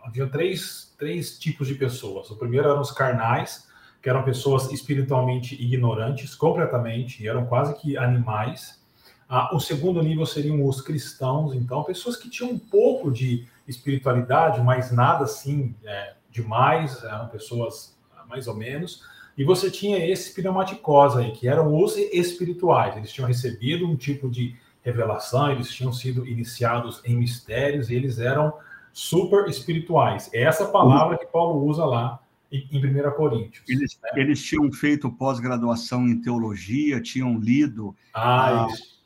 haviam três, três tipos de pessoas. O primeiro eram os carnais, que eram pessoas espiritualmente ignorantes, completamente, e eram quase que animais. Ah, o segundo nível seriam os cristãos, então, pessoas que tinham um pouco de espiritualidade, mas nada assim é, demais, eram pessoas mais ou menos. E você tinha esses pneumaticós aí, que eram os espirituais. Eles tinham recebido um tipo de revelação, eles tinham sido iniciados em mistérios, e eles eram super espirituais. É essa palavra que Paulo usa lá em 1 Coríntios. Eles, né? eles tinham feito pós-graduação em teologia, tinham lido ah, ah, é,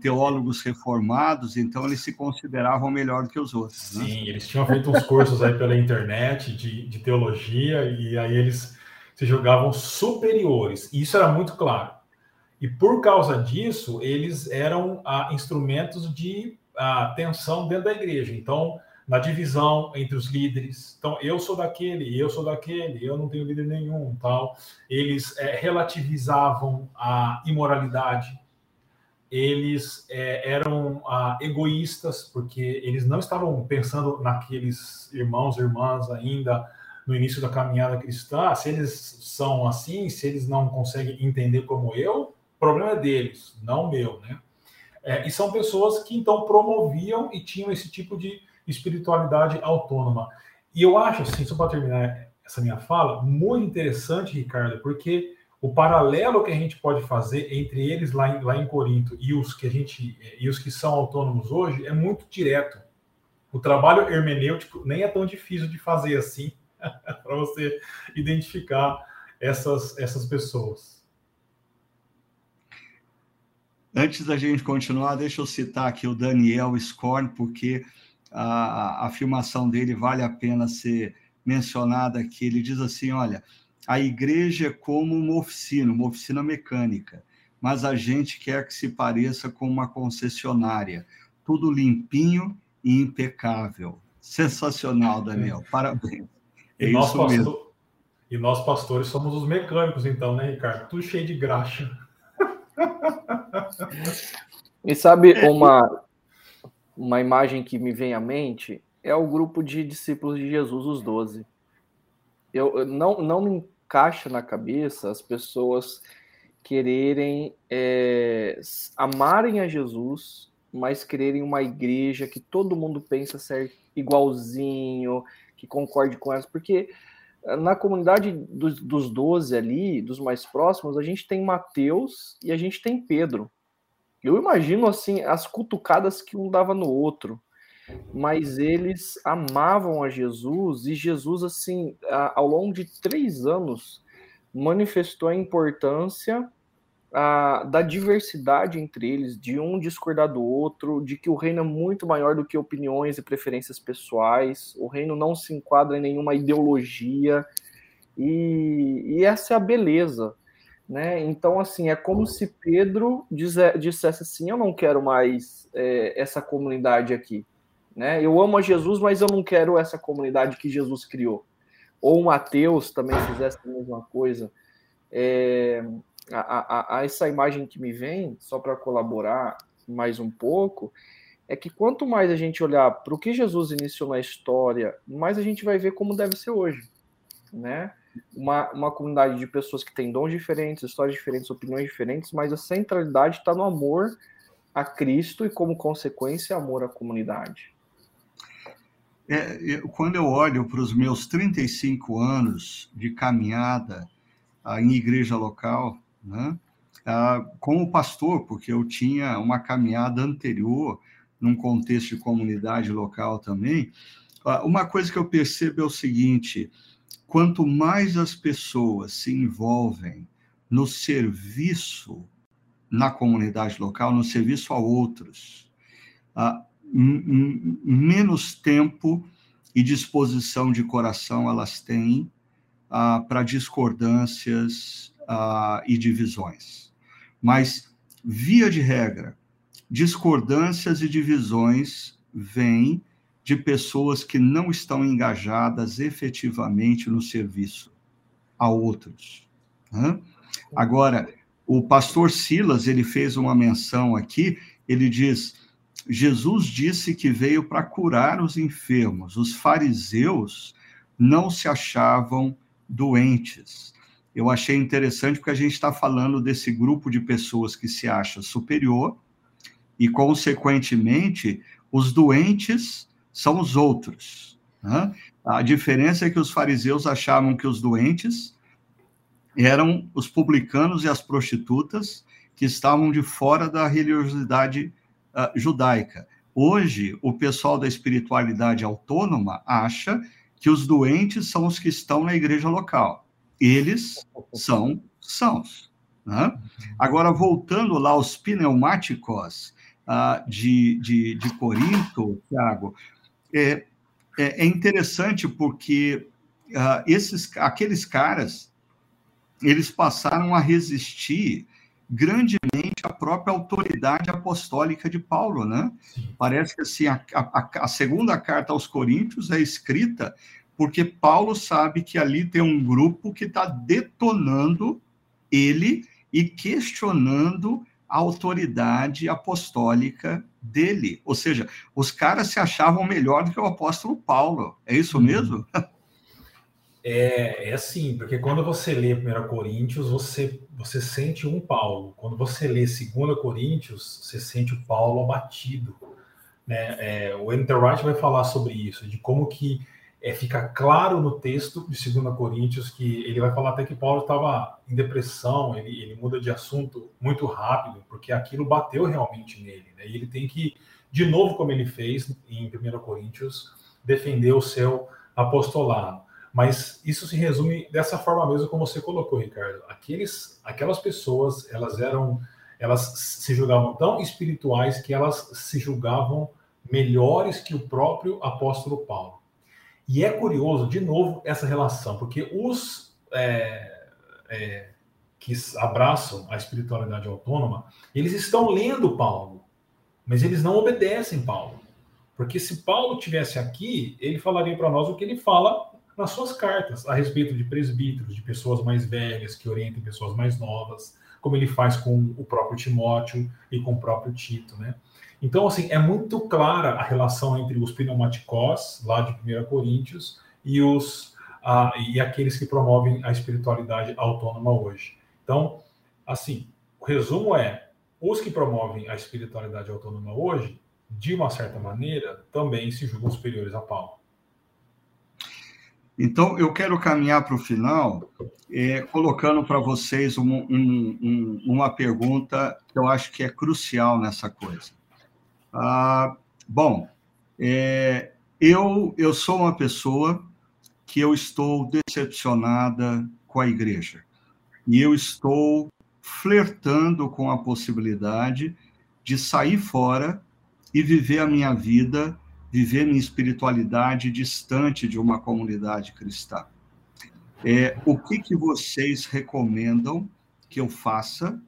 teólogos reformados, então eles se consideravam melhor do que os outros. Né? Sim, né? eles tinham feito uns cursos aí pela internet de, de teologia, e aí eles se julgavam superiores. E isso era muito claro. E por causa disso, eles eram ah, instrumentos de ah, tensão dentro da igreja. Então, na divisão entre os líderes, então eu sou daquele, eu sou daquele, eu não tenho líder nenhum, tal. Eles é, relativizavam a imoralidade. Eles é, eram ah, egoístas porque eles não estavam pensando naqueles irmãos e irmãs ainda no início da caminhada cristã, se eles são assim, se eles não conseguem entender como eu, problema é deles, não meu, né? É, e são pessoas que então promoviam e tinham esse tipo de espiritualidade autônoma. E eu acho, assim, só para terminar essa minha fala, muito interessante, Ricardo, porque o paralelo que a gente pode fazer entre eles lá em, lá em Corinto e os que a gente e os que são autônomos hoje é muito direto. O trabalho hermenêutico nem é tão difícil de fazer assim, para você identificar essas, essas pessoas. Antes da gente continuar, deixa eu citar aqui o Daniel Scorn, porque a, a afirmação dele vale a pena ser mencionada aqui. Ele diz assim: olha, a igreja é como uma oficina, uma oficina mecânica, mas a gente quer que se pareça com uma concessionária, tudo limpinho e impecável. Sensacional, Daniel. Parabéns. É e, nós, pastor... e nós, pastores, somos os mecânicos, então, né, Ricardo? Tudo cheio de graxa. E sabe uma, uma imagem que me vem à mente? É o grupo de discípulos de Jesus, os doze. Eu, eu, não, não me encaixa na cabeça as pessoas quererem é, amarem a Jesus, mas quererem uma igreja que todo mundo pensa ser igualzinho, que concorde com elas, porque eh, na comunidade dos, dos 12 ali, dos mais próximos, a gente tem Mateus e a gente tem Pedro. Eu imagino assim as cutucadas que um dava no outro, mas eles amavam a Jesus e Jesus assim ao longo de três anos manifestou a importância a, da diversidade entre eles, de um discordar do outro, de que o reino é muito maior do que opiniões e preferências pessoais, o reino não se enquadra em nenhuma ideologia, e, e essa é a beleza. Né? Então, assim, é como se Pedro dissesse assim: Eu não quero mais é, essa comunidade aqui. Né? Eu amo a Jesus, mas eu não quero essa comunidade que Jesus criou. Ou Mateus também fizesse a mesma coisa. É, a, a, a essa imagem que me vem, só para colaborar mais um pouco, é que quanto mais a gente olhar para o que Jesus iniciou na história, mais a gente vai ver como deve ser hoje, né? Uma, uma comunidade de pessoas que têm dons diferentes, histórias diferentes, opiniões diferentes, mas a centralidade está no amor a Cristo e, como consequência, amor à comunidade. É, eu, quando eu olho para os meus 35 anos de caminhada ah, em igreja local, né? Ah, como pastor, porque eu tinha uma caminhada anterior num contexto de comunidade local também. Ah, uma coisa que eu percebo é o seguinte: quanto mais as pessoas se envolvem no serviço na comunidade local, no serviço a outros, ah, menos tempo e disposição de coração elas têm para discordâncias uh, e divisões. Mas, via de regra, discordâncias e divisões vêm de pessoas que não estão engajadas efetivamente no serviço a outros. Né? Agora, o pastor Silas ele fez uma menção aqui. Ele diz: Jesus disse que veio para curar os enfermos. Os fariseus não se achavam doentes eu achei interessante porque a gente está falando desse grupo de pessoas que se acha superior e, consequentemente, os doentes são os outros. Né? A diferença é que os fariseus achavam que os doentes eram os publicanos e as prostitutas que estavam de fora da religiosidade uh, judaica. Hoje, o pessoal da espiritualidade autônoma acha que os doentes são os que estão na igreja local. Eles são sãos. Né? Agora, voltando lá aos pneumáticos uh, de, de, de Corinto, Tiago, é, é, é, interessante porque uh, esses, aqueles caras eles passaram a resistir grandemente à própria autoridade apostólica de Paulo, né? Parece que assim, a, a, a, segunda carta aos Coríntios é escrita porque Paulo sabe que ali tem um grupo que está detonando ele e questionando a autoridade apostólica dele. Ou seja, os caras se achavam melhor do que o apóstolo Paulo. É isso mesmo? É, é assim, porque quando você lê 1 Coríntios, você, você sente um Paulo. Quando você lê 2 Coríntios, você sente o Paulo abatido. Né? É, o Enterwright vai falar sobre isso, de como que é, fica claro no texto de 2 Coríntios que ele vai falar até que Paulo estava em depressão, ele, ele, muda de assunto muito rápido, porque aquilo bateu realmente nele. Né? E ele tem que, de novo, como ele fez em 1 Coríntios, defender o seu apostolado. Mas isso se resume dessa forma mesmo como você colocou, Ricardo. Aqueles, aquelas pessoas, elas eram, elas se julgavam tão espirituais que elas se julgavam melhores que o próprio apóstolo Paulo. E é curioso, de novo, essa relação, porque os é, é, que abraçam a espiritualidade autônoma, eles estão lendo Paulo, mas eles não obedecem Paulo. Porque se Paulo tivesse aqui, ele falaria para nós o que ele fala nas suas cartas a respeito de presbíteros, de pessoas mais velhas que orientem pessoas mais novas, como ele faz com o próprio Timóteo e com o próprio Tito, né? Então, assim, é muito clara a relação entre os pneumaticós, lá de 1 Coríntios, e, os, ah, e aqueles que promovem a espiritualidade autônoma hoje. Então, assim, o resumo é, os que promovem a espiritualidade autônoma hoje, de uma certa maneira, também se julgam superiores a Paulo. Então, eu quero caminhar para o final, é, colocando para vocês um, um, um, uma pergunta que eu acho que é crucial nessa coisa. Ah, bom, é, eu, eu sou uma pessoa que eu estou decepcionada com a igreja. E eu estou flertando com a possibilidade de sair fora e viver a minha vida viver minha espiritualidade distante de uma comunidade cristã. É, o que, que vocês recomendam que eu faça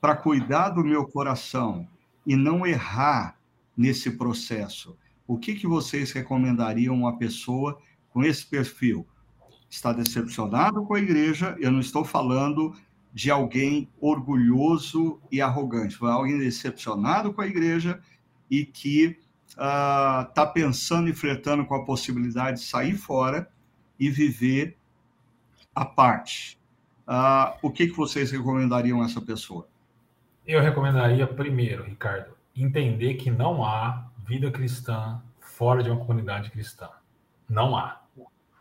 para cuidar do meu coração e não errar nesse processo? O que, que vocês recomendariam a uma pessoa com esse perfil? Está decepcionado com a igreja, eu não estou falando de alguém orgulhoso e arrogante, foi alguém decepcionado com a igreja e que está uh, pensando e flertando com a possibilidade de sair fora e viver à parte. Uh, o que, que vocês recomendariam a essa pessoa? Eu recomendaria, primeiro, Ricardo, entender que não há vida cristã fora de uma comunidade cristã. Não há.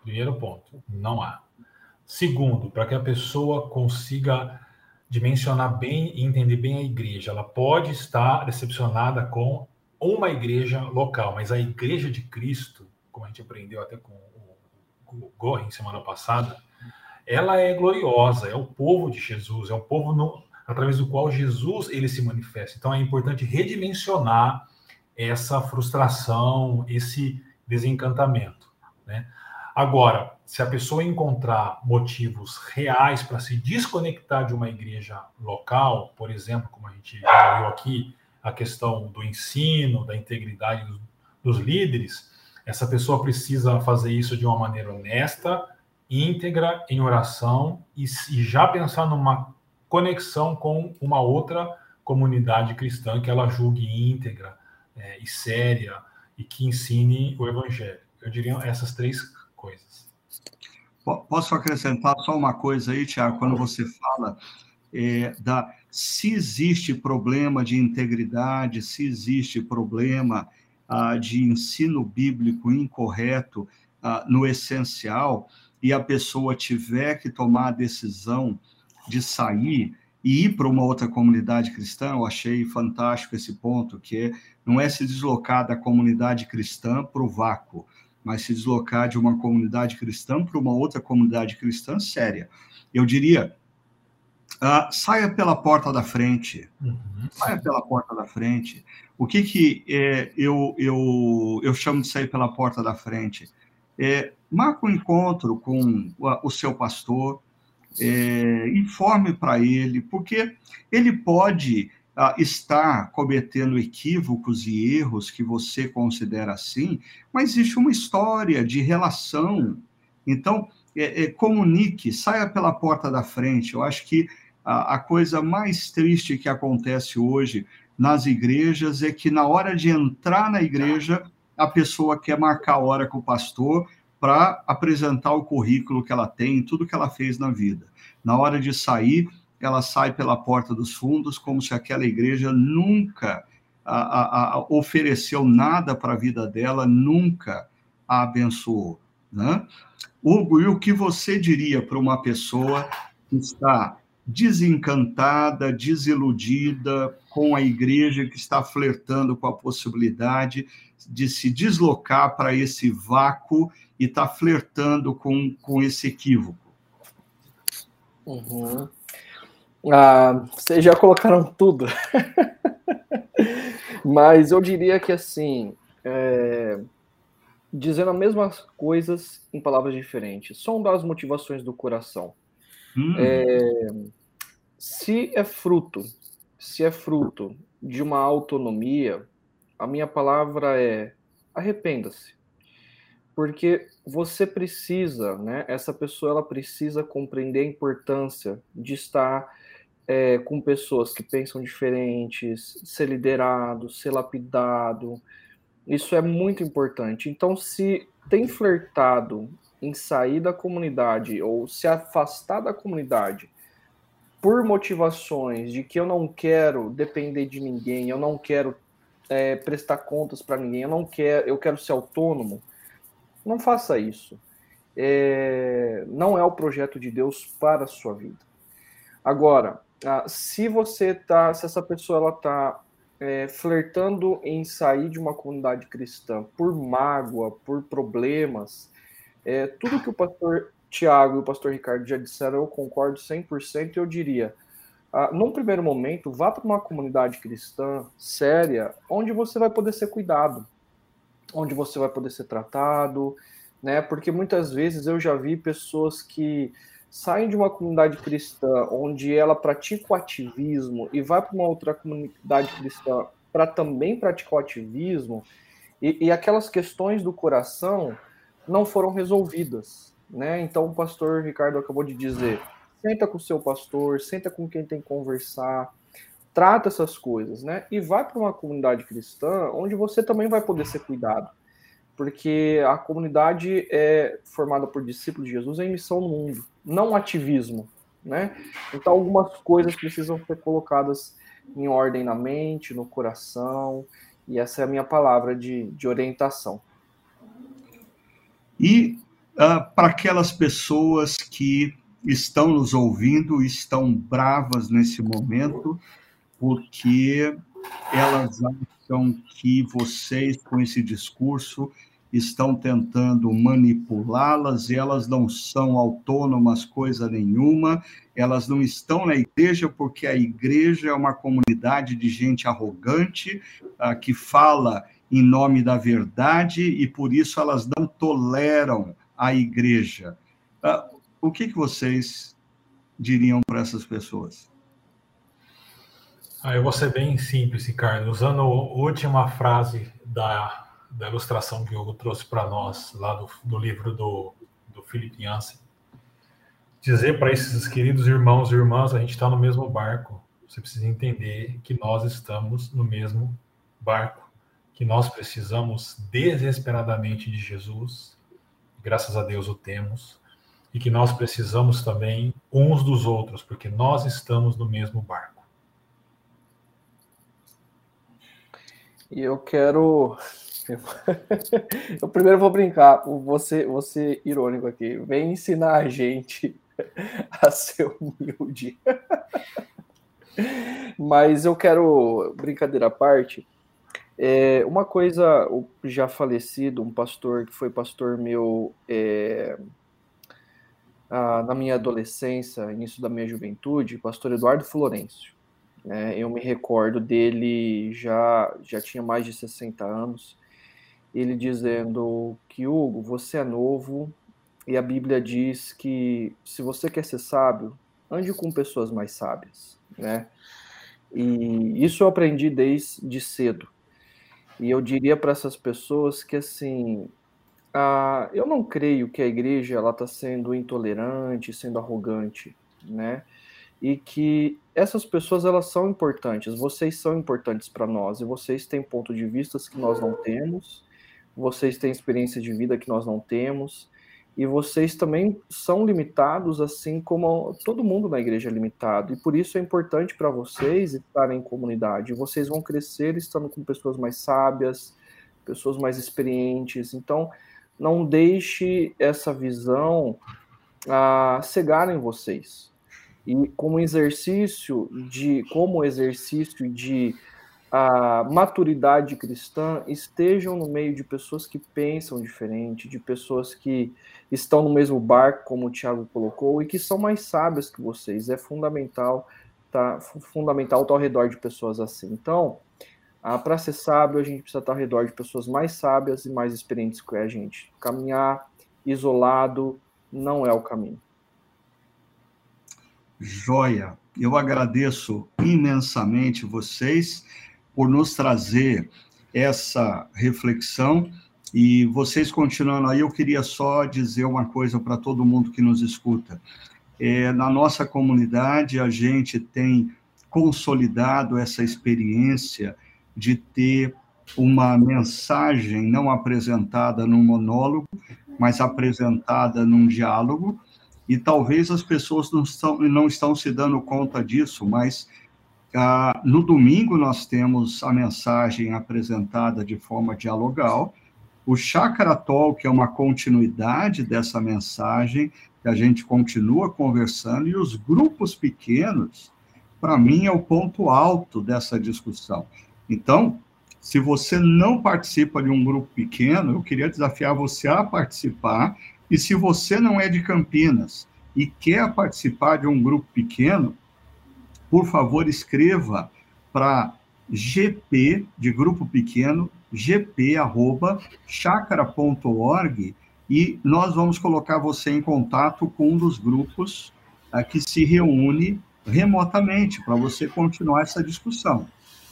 Primeiro ponto, não há. Segundo, para que a pessoa consiga dimensionar bem e entender bem a igreja, ela pode estar decepcionada com uma igreja local, mas a igreja de Cristo, como a gente aprendeu até com o Gorin semana passada, ela é gloriosa, é o povo de Jesus, é o povo no, através do qual Jesus ele se manifesta. Então é importante redimensionar essa frustração, esse desencantamento, né? Agora, se a pessoa encontrar motivos reais para se desconectar de uma igreja local, por exemplo, como a gente viu aqui, a questão do ensino, da integridade dos, dos líderes, essa pessoa precisa fazer isso de uma maneira honesta, íntegra, em oração e, e já pensar numa conexão com uma outra comunidade cristã que ela julgue íntegra é, e séria e que ensine o evangelho. Eu diria essas três coisas. Posso acrescentar só uma coisa aí, Tiago, quando você fala é, da se existe problema de integridade, se existe problema ah, de ensino bíblico incorreto ah, no essencial, e a pessoa tiver que tomar a decisão de sair e ir para uma outra comunidade cristã, eu achei fantástico esse ponto, que não é se deslocar da comunidade cristã para o vácuo, mas se deslocar de uma comunidade cristã para uma outra comunidade cristã séria. Eu diria, uh, saia pela porta da frente, uhum. saia pela porta da frente. O que que é, eu, eu, eu chamo de sair pela porta da frente? É, marque um encontro com o seu pastor, é, informe para ele, porque ele pode ah, estar cometendo equívocos e erros que você considera assim, mas existe uma história de relação. Então, é, é, comunique, saia pela porta da frente. Eu acho que a, a coisa mais triste que acontece hoje nas igrejas é que, na hora de entrar na igreja, a pessoa quer marcar hora com o pastor para apresentar o currículo que ela tem, tudo que ela fez na vida. Na hora de sair, ela sai pela porta dos fundos, como se aquela igreja nunca a, a, ofereceu nada para a vida dela, nunca a abençoou. Né? Hugo, e o que você diria para uma pessoa que está desencantada, desiludida com a igreja, que está flertando com a possibilidade de se deslocar para esse vácuo e está flertando com, com esse equívoco. Uhum. Ah, vocês já colocaram tudo. Mas eu diria que assim, é, dizendo as mesmas coisas em palavras diferentes, são das motivações do coração. Hum. É, se é fruto, se é fruto de uma autonomia, a minha palavra é arrependa-se. Porque você precisa, né? Essa pessoa ela precisa compreender a importância de estar é, com pessoas que pensam diferentes, ser liderado, ser lapidado. Isso é muito importante. Então, se tem flertado em sair da comunidade ou se afastar da comunidade por motivações de que eu não quero depender de ninguém, eu não quero é, prestar contas para ninguém, eu não quero, eu quero ser autônomo, não faça isso. É, não é o projeto de Deus para a sua vida. Agora, se você tá, se essa pessoa ela tá é, flertando em sair de uma comunidade cristã por mágoa, por problemas, é, tudo que o pastor Tiago e o pastor Ricardo já disseram, eu concordo 100%. Eu diria, ah, num primeiro momento, vá para uma comunidade cristã séria, onde você vai poder ser cuidado, onde você vai poder ser tratado, né? Porque muitas vezes eu já vi pessoas que saem de uma comunidade cristã onde ela pratica o ativismo e vai para uma outra comunidade cristã para também praticar o ativismo, e, e aquelas questões do coração não foram resolvidas, né? Então o pastor Ricardo acabou de dizer senta com o seu pastor, senta com quem tem que conversar, trata essas coisas, né? E vai para uma comunidade cristã onde você também vai poder ser cuidado. Porque a comunidade é formada por discípulos de Jesus em missão no mundo, não ativismo, né? Então algumas coisas precisam ser colocadas em ordem na mente, no coração, e essa é a minha palavra de, de orientação. E uh, para aquelas pessoas que estão nos ouvindo, estão bravas nesse momento, porque elas acham que vocês, com esse discurso, estão tentando manipulá-las, elas não são autônomas coisa nenhuma, elas não estão na igreja porque a igreja é uma comunidade de gente arrogante, uh, que fala em nome da verdade, e por isso elas não toleram a igreja. Uh, o que, que vocês diriam para essas pessoas? Ah, eu vou ser bem simples, Ricardo. Usando a última frase da, da ilustração que o Hugo trouxe para nós, lá do, do livro do, do. Dizer para esses queridos irmãos e irmãs, a gente está no mesmo barco. Você precisa entender que nós estamos no mesmo barco, que nós precisamos desesperadamente de Jesus. Graças a Deus o temos e que nós precisamos também uns dos outros, porque nós estamos no mesmo barco. E eu quero Eu primeiro vou brincar, você, você irônico aqui. Vem ensinar a gente a ser humilde. Mas eu quero, brincadeira à parte, é, uma coisa, o já falecido, um pastor que foi pastor meu é, a, na minha adolescência, início da minha juventude, pastor Eduardo Florencio. Né, eu me recordo dele já, já tinha mais de 60 anos, ele dizendo que, Hugo, você é novo e a Bíblia diz que se você quer ser sábio, ande com pessoas mais sábias, né? E isso eu aprendi desde cedo. E eu diria para essas pessoas que, assim, eu não creio que a igreja ela está sendo intolerante, sendo arrogante, né? E que essas pessoas elas são importantes. Vocês são importantes para nós e vocês têm ponto de vista que nós não temos. Vocês têm experiência de vida que nós não temos e vocês também são limitados, assim como todo mundo na igreja é limitado. E por isso é importante para vocês estarem em comunidade. Vocês vão crescer estando com pessoas mais sábias, pessoas mais experientes. Então, não deixe essa visão ah, cegar em vocês. E como exercício de, como exercício de a maturidade cristã estejam no meio de pessoas que pensam diferente, de pessoas que estão no mesmo barco, como o Tiago colocou, e que são mais sábias que vocês. É fundamental, tá? Fundamental estar ao redor de pessoas assim. Então, ah, para ser sábio, a gente precisa estar ao redor de pessoas mais sábias e mais experientes que a gente. Caminhar isolado não é o caminho. Joia! Eu agradeço imensamente vocês por nos trazer essa reflexão. E vocês continuando aí, eu queria só dizer uma coisa para todo mundo que nos escuta. É, na nossa comunidade, a gente tem consolidado essa experiência de ter uma mensagem não apresentada num monólogo, mas apresentada num diálogo, e talvez as pessoas não estão, não estão se dando conta disso, mas ah, no domingo, nós temos a mensagem apresentada de forma dialogal. O Chakra Talk é uma continuidade dessa mensagem, que a gente continua conversando, e os grupos pequenos, para mim, é o ponto alto dessa discussão. Então, se você não participa de um grupo pequeno, eu queria desafiar você a participar. E se você não é de Campinas e quer participar de um grupo pequeno, por favor, escreva para gp, de grupo pequeno, gp.chacra.org e nós vamos colocar você em contato com um dos grupos uh, que se reúne remotamente para você continuar essa discussão,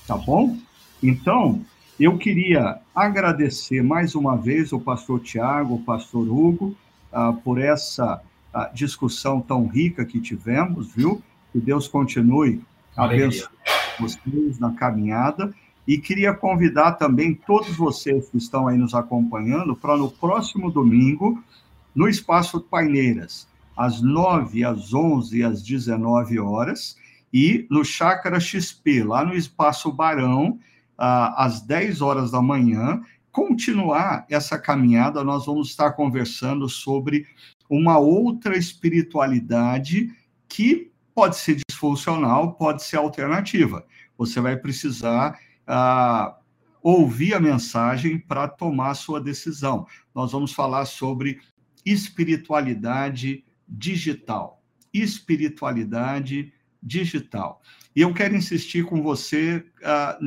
tá bom? Então, eu queria agradecer mais uma vez o pastor Tiago, o pastor Hugo, uh, por essa uh, discussão tão rica que tivemos, viu? Que Deus continue abençoando vocês na caminhada. E queria convidar também todos vocês que estão aí nos acompanhando para no próximo domingo, no Espaço Paineiras, às 9, às 11 e às 19 horas, e no Chácara XP, lá no Espaço Barão, às 10 horas da manhã, continuar essa caminhada, nós vamos estar conversando sobre uma outra espiritualidade que pode ser disfuncional, pode ser alternativa. Você vai precisar ah, ouvir a mensagem para tomar a sua decisão. Nós vamos falar sobre espiritualidade digital. Espiritualidade digital. E eu quero insistir com você ah,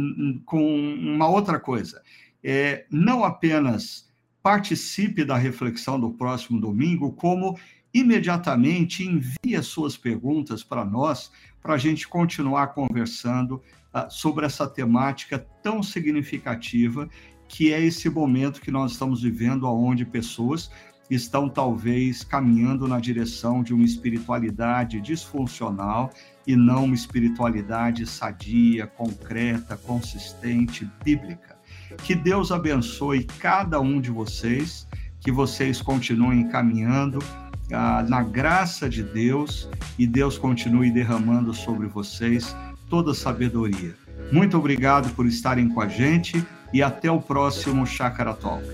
com uma outra coisa. É, não apenas participe da reflexão do próximo domingo, como imediatamente envie as suas perguntas para nós, para a gente continuar conversando uh, sobre essa temática tão significativa que é esse momento que nós estamos vivendo, onde pessoas estão talvez caminhando na direção de uma espiritualidade disfuncional e não uma espiritualidade sadia, concreta, consistente, bíblica. Que Deus abençoe cada um de vocês, que vocês continuem caminhando ah, na graça de Deus e Deus continue derramando sobre vocês toda a sabedoria. Muito obrigado por estarem com a gente e até o próximo Chácara Talk.